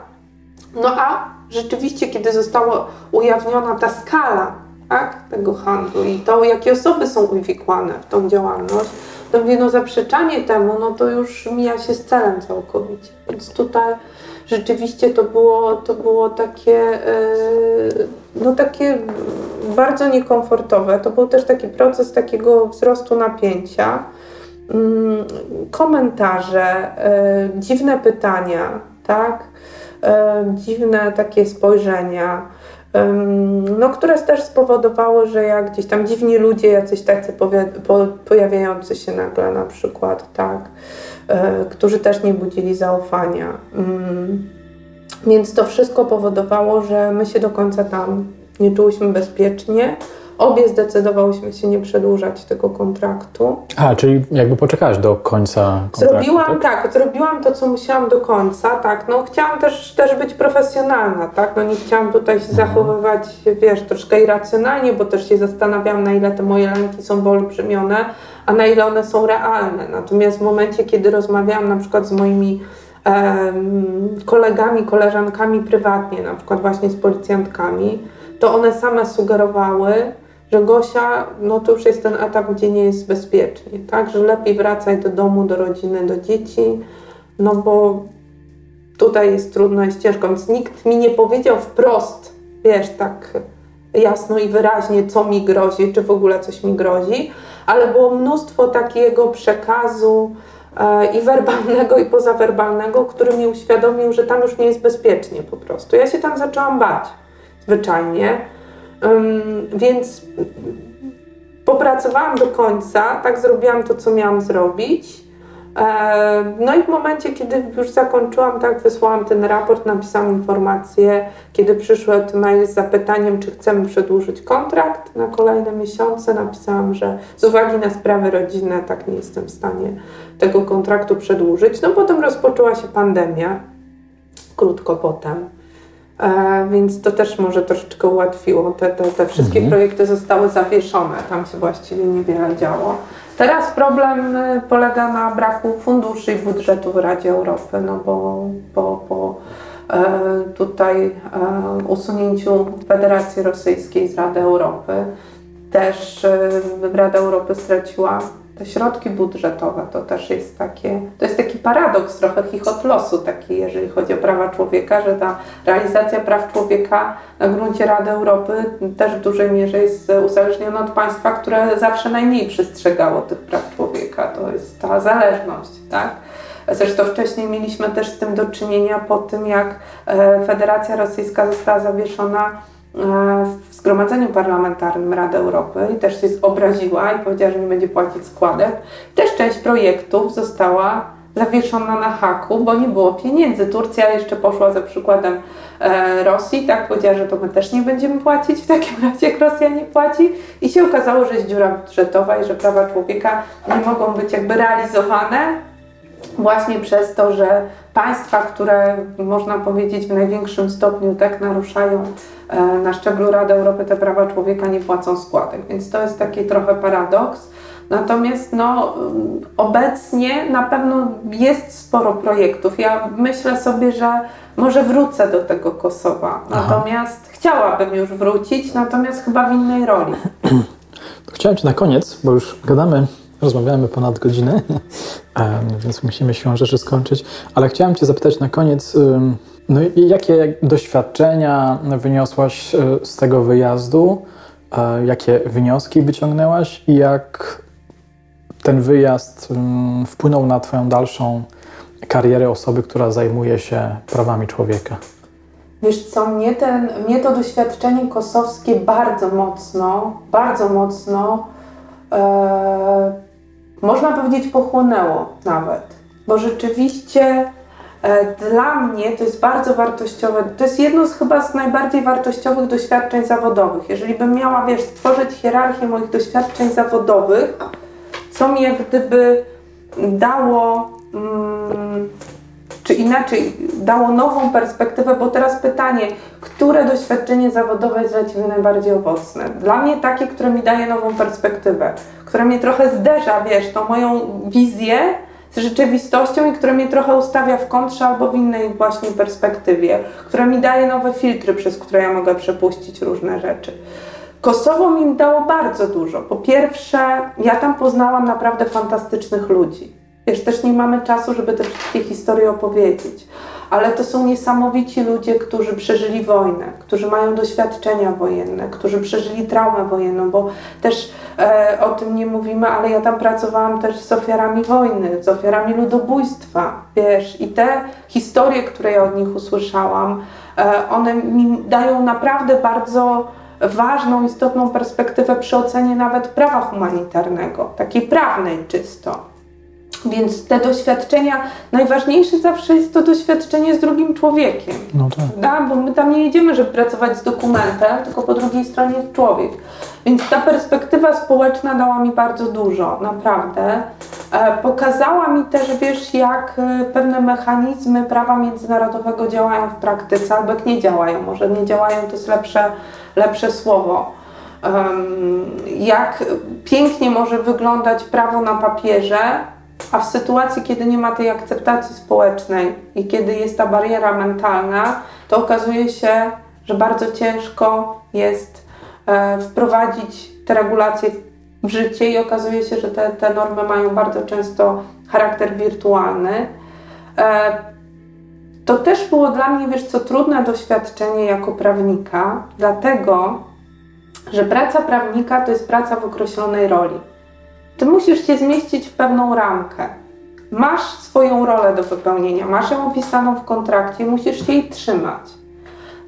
No a rzeczywiście, kiedy została ujawniona ta skala tak, tego handlu i to, jakie osoby są uwikłane w tą działalność, to mówię, no zaprzeczanie temu, no to już mija się z celem całkowicie. Więc tutaj rzeczywiście to było, to było takie, yy, no takie bardzo niekomfortowe. To był też taki proces takiego wzrostu napięcia. Mm, komentarze, e, dziwne pytania, tak? E, dziwne takie spojrzenia, no, które też spowodowały, że jak gdzieś tam dziwni ludzie, jacyś tacy pojawiający się nagle na przykład, tak, e, którzy też nie budzili zaufania. Mm, więc to wszystko powodowało, że my się do końca tam nie czułyśmy bezpiecznie. Obie zdecydowałyśmy się nie przedłużać tego kontraktu. A, czyli jakby poczekałaś do końca kontraktu, Zrobiłam tak? tak? zrobiłam to, co musiałam do końca, tak. No chciałam też, też być profesjonalna, tak. No nie chciałam tutaj się mhm. zachowywać, wiesz, troszkę irracjonalnie, bo też się zastanawiałam, na ile te moje lęki są wyolbrzymione, a na ile one są realne. Natomiast w momencie, kiedy rozmawiałam na przykład z moimi kolegami, koleżankami prywatnie, na przykład właśnie z policjantkami, to one same sugerowały, że Gosia, no to już jest ten etap, gdzie nie jest bezpiecznie, tak? Że lepiej wracać do domu, do rodziny, do dzieci, no bo tutaj jest trudno, jest ciężko. Więc nikt mi nie powiedział wprost, wiesz, tak jasno i wyraźnie, co mi grozi, czy w ogóle coś mi grozi, ale było mnóstwo takiego przekazu e, i werbalnego, i pozawerbalnego, który mi uświadomił, że tam już nie jest bezpiecznie po prostu. Ja się tam zaczęłam bać zwyczajnie. Więc popracowałam do końca, tak zrobiłam to, co miałam zrobić. No i w momencie, kiedy już zakończyłam, tak wysłałam ten raport, napisałam informację, kiedy przyszły mail z zapytaniem, czy chcemy przedłużyć kontrakt na kolejne miesiące, napisałam, że z uwagi na sprawy rodzinne tak nie jestem w stanie tego kontraktu przedłużyć. No potem rozpoczęła się pandemia, krótko potem. E, więc to też może troszeczkę ułatwiło. Te, te, te wszystkie mhm. projekty zostały zawieszone, tam się właściwie niewiele działo. Teraz problem e, polega na braku funduszy i budżetu w Radzie Europy, no bo po, po e, tutaj usunięciu Federacji Rosyjskiej z Rady Europy też Rada Europy straciła te środki budżetowe to też jest takie, to jest taki paradoks trochę chichot losu taki, jeżeli chodzi o prawa człowieka, że ta realizacja praw człowieka na gruncie Rady Europy też w dużej mierze jest uzależniona od państwa, które zawsze najmniej przestrzegało tych praw człowieka. To jest ta zależność, tak? Zresztą wcześniej mieliśmy też z tym do czynienia po tym, jak e, Federacja Rosyjska została zawieszona w Zgromadzeniu Parlamentarnym Rady Europy i też się obraziła i powiedziała, że nie będzie płacić składek. Też część projektów została zawieszona na haku, bo nie było pieniędzy. Turcja jeszcze poszła za przykładem e, Rosji, tak powiedziała, że to my też nie będziemy płacić w takim razie, jak Rosja nie płaci i się okazało, że jest dziura budżetowa i że prawa człowieka nie mogą być jakby realizowane właśnie przez to, że państwa, które można powiedzieć w największym stopniu tak naruszają e, na szczeblu Rady Europy te prawa człowieka, nie płacą składek. Więc to jest taki trochę paradoks. Natomiast no, obecnie na pewno jest sporo projektów. Ja myślę sobie, że może wrócę do tego Kosowa. Natomiast Aha. chciałabym już wrócić, natomiast chyba w innej roli. Chciałem Ci na koniec, bo już gadamy Rozmawiamy ponad godzinę, więc musimy się rzeczy skończyć. Ale chciałem Cię zapytać na koniec, no jakie doświadczenia wyniosłaś e, z tego wyjazdu? E, jakie wnioski wyciągnęłaś i jak ten wyjazd wpłynął na Twoją dalszą karierę osoby, która zajmuje się prawami człowieka? Wiesz co, mnie, ten, mnie to doświadczenie kosowskie bardzo mocno, bardzo mocno e, można powiedzieć, pochłonęło nawet, bo rzeczywiście e, dla mnie to jest bardzo wartościowe. To jest jedno z chyba z najbardziej wartościowych doświadczeń zawodowych. Jeżeli bym miała, wiesz, stworzyć hierarchię moich doświadczeń zawodowych, co mi jak gdyby dało. Mm, czy inaczej dało nową perspektywę, bo teraz pytanie, które doświadczenie zawodowe jest dla Ciebie najbardziej owocne? Dla mnie takie, które mi daje nową perspektywę, które mnie trochę zderza, wiesz, tą moją wizję z rzeczywistością i które mnie trochę ustawia w kontrze albo w innej właśnie perspektywie, które mi daje nowe filtry, przez które ja mogę przepuścić różne rzeczy. Kosowo mi dało bardzo dużo. Po pierwsze, ja tam poznałam naprawdę fantastycznych ludzi. Wiesz, też nie mamy czasu, żeby te wszystkie historie opowiedzieć, ale to są niesamowici ludzie, którzy przeżyli wojnę, którzy mają doświadczenia wojenne, którzy przeżyli traumę wojenną, bo też e, o tym nie mówimy, ale ja tam pracowałam też z ofiarami wojny, z ofiarami ludobójstwa, wiesz, i te historie, które ja od nich usłyszałam, e, one mi dają naprawdę bardzo ważną, istotną perspektywę przy ocenie nawet prawa humanitarnego, takiej prawnej czysto. Więc te doświadczenia, najważniejsze zawsze jest to doświadczenie z drugim człowiekiem. No tak. Da? Bo my tam nie jedziemy, żeby pracować z dokumentem, tylko po drugiej stronie jest człowiek. Więc ta perspektywa społeczna dała mi bardzo dużo, naprawdę. E, pokazała mi też, wiesz, jak e, pewne mechanizmy prawa międzynarodowego działają w praktyce, albo jak nie działają. Może nie działają to jest lepsze, lepsze słowo. Jak pięknie może wyglądać prawo na papierze, a w sytuacji, kiedy nie ma tej akceptacji społecznej i kiedy jest ta bariera mentalna, to okazuje się, że bardzo ciężko jest e, wprowadzić te regulacje w życie i okazuje się, że te, te normy mają bardzo często charakter wirtualny. E, to też było dla mnie, wiesz co, trudne doświadczenie jako prawnika, dlatego, że praca prawnika to jest praca w określonej roli. Ty musisz się zmieścić w pewną ramkę. Masz swoją rolę do wypełnienia, masz ją opisaną w kontrakcie, musisz się jej trzymać.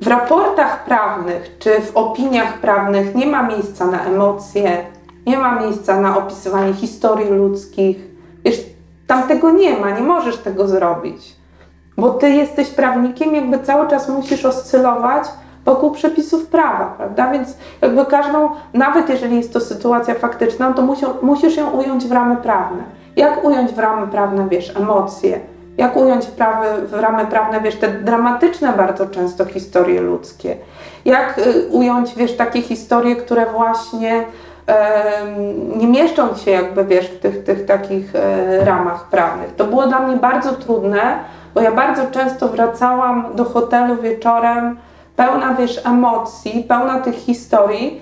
W raportach prawnych czy w opiniach prawnych nie ma miejsca na emocje, nie ma miejsca na opisywanie historii ludzkich. Wiesz, tam tego nie ma, nie możesz tego zrobić. Bo ty jesteś prawnikiem, jakby cały czas musisz oscylować wokół przepisów prawa, prawda? Więc jakby każdą, nawet jeżeli jest to sytuacja faktyczna, to musisz, ją ująć w ramy prawne. Jak ująć w ramy prawne, wiesz, emocje? Jak ująć w, prawy, w ramy prawne, wiesz, te dramatyczne bardzo często historie ludzkie? Jak y, ująć, wiesz, takie historie, które właśnie nie mieszczą się jakby, wiesz, w tych, tych takich e, ramach prawnych. To było dla mnie bardzo trudne, bo ja bardzo często wracałam do hotelu wieczorem pełna, wiesz, emocji, pełna tych historii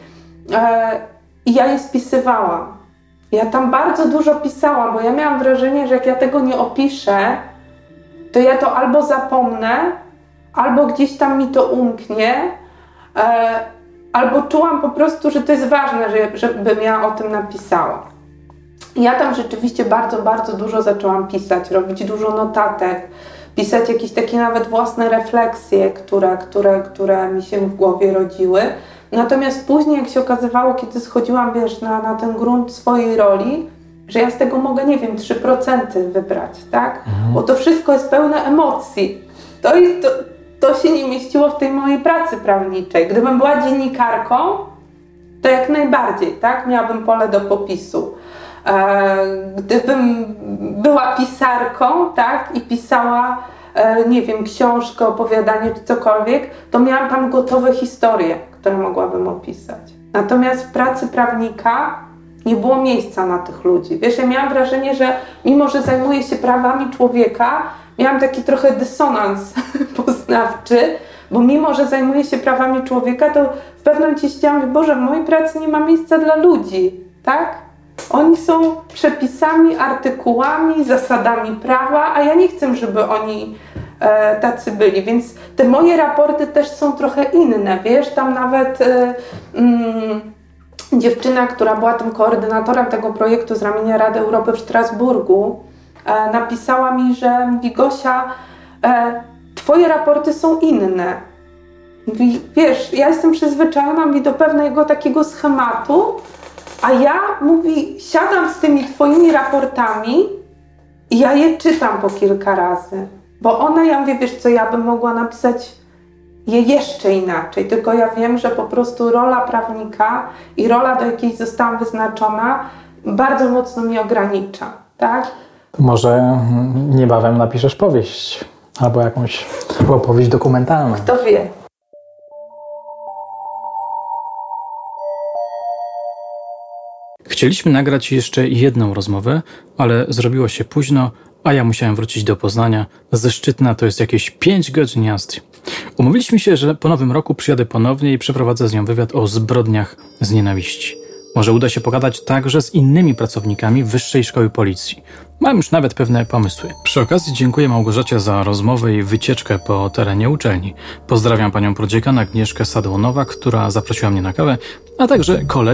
e, i ja je spisywałam. Ja tam bardzo dużo pisałam, bo ja miałam wrażenie, że jak ja tego nie opiszę, to ja to albo zapomnę, albo gdzieś tam mi to umknie, e, albo czułam po prostu, że to jest ważne, żebym ja o tym napisała. I ja tam rzeczywiście bardzo, bardzo dużo zaczęłam pisać, robić dużo notatek, pisać jakieś takie nawet własne refleksje, które, które, które mi się w głowie rodziły. Natomiast później, jak się okazywało, kiedy schodziłam, wiesz, na, na ten grunt swojej roli, że ja z tego mogę, nie wiem, 3% wybrać, tak? Mhm. Bo to wszystko jest pełne emocji. To, to, to się nie mieściło w tej mojej pracy prawniczej. Gdybym była dziennikarką, to jak najbardziej, tak? Miałabym pole do popisu. E, gdybym była pisarką, tak, i pisała, e, nie wiem, książkę, opowiadanie czy cokolwiek, to miałam tam gotowe historie, które mogłabym opisać. Natomiast w pracy prawnika nie było miejsca na tych ludzi. Wiesz, ja miałam wrażenie, że mimo, że zajmuję się prawami człowieka, miałam taki trochę dysonans poznawczy, bo mimo, że zajmuję się prawami człowieka, to w pewnym stwierdziłam, Boże, w mojej pracy nie ma miejsca dla ludzi, tak? Oni są przepisami, artykułami, zasadami prawa, a ja nie chcę, żeby oni e, tacy byli, więc te moje raporty też są trochę inne, wiesz, tam nawet e, mm, dziewczyna, która była tym koordynatorem tego projektu z ramienia Rady Europy w Strasburgu, e, napisała mi, że mówi Gosia, e, twoje raporty są inne. Mówi, wiesz, ja jestem przyzwyczajona mówi, do pewnego takiego schematu, a ja, mówi, siadam z tymi twoimi raportami i ja je czytam po kilka razy. Bo one, ja mówię, wiesz co, ja bym mogła napisać je jeszcze inaczej, tylko ja wiem, że po prostu rola prawnika i rola, do jakiej zostałam wyznaczona, bardzo mocno mnie ogranicza, tak? Może niebawem napiszesz powieść albo jakąś opowieść dokumentalną. Kto wie? Chcieliśmy nagrać jeszcze jedną rozmowę, ale zrobiło się późno, a ja musiałem wrócić do Poznania. Ze Szczytna to jest jakieś 5 godzin jazdy. Umówiliśmy się, że po nowym roku przyjadę ponownie i przeprowadzę z nią wywiad o zbrodniach z nienawiści. Może uda się pogadać także z innymi pracownikami Wyższej Szkoły Policji. Mam już nawet pewne pomysły. Przy okazji dziękuję Małgorzacie za rozmowę i wycieczkę po terenie uczelni. Pozdrawiam panią prodziekan Agnieszkę Sadłonowa, która zaprosiła mnie na kawę, a także kolegę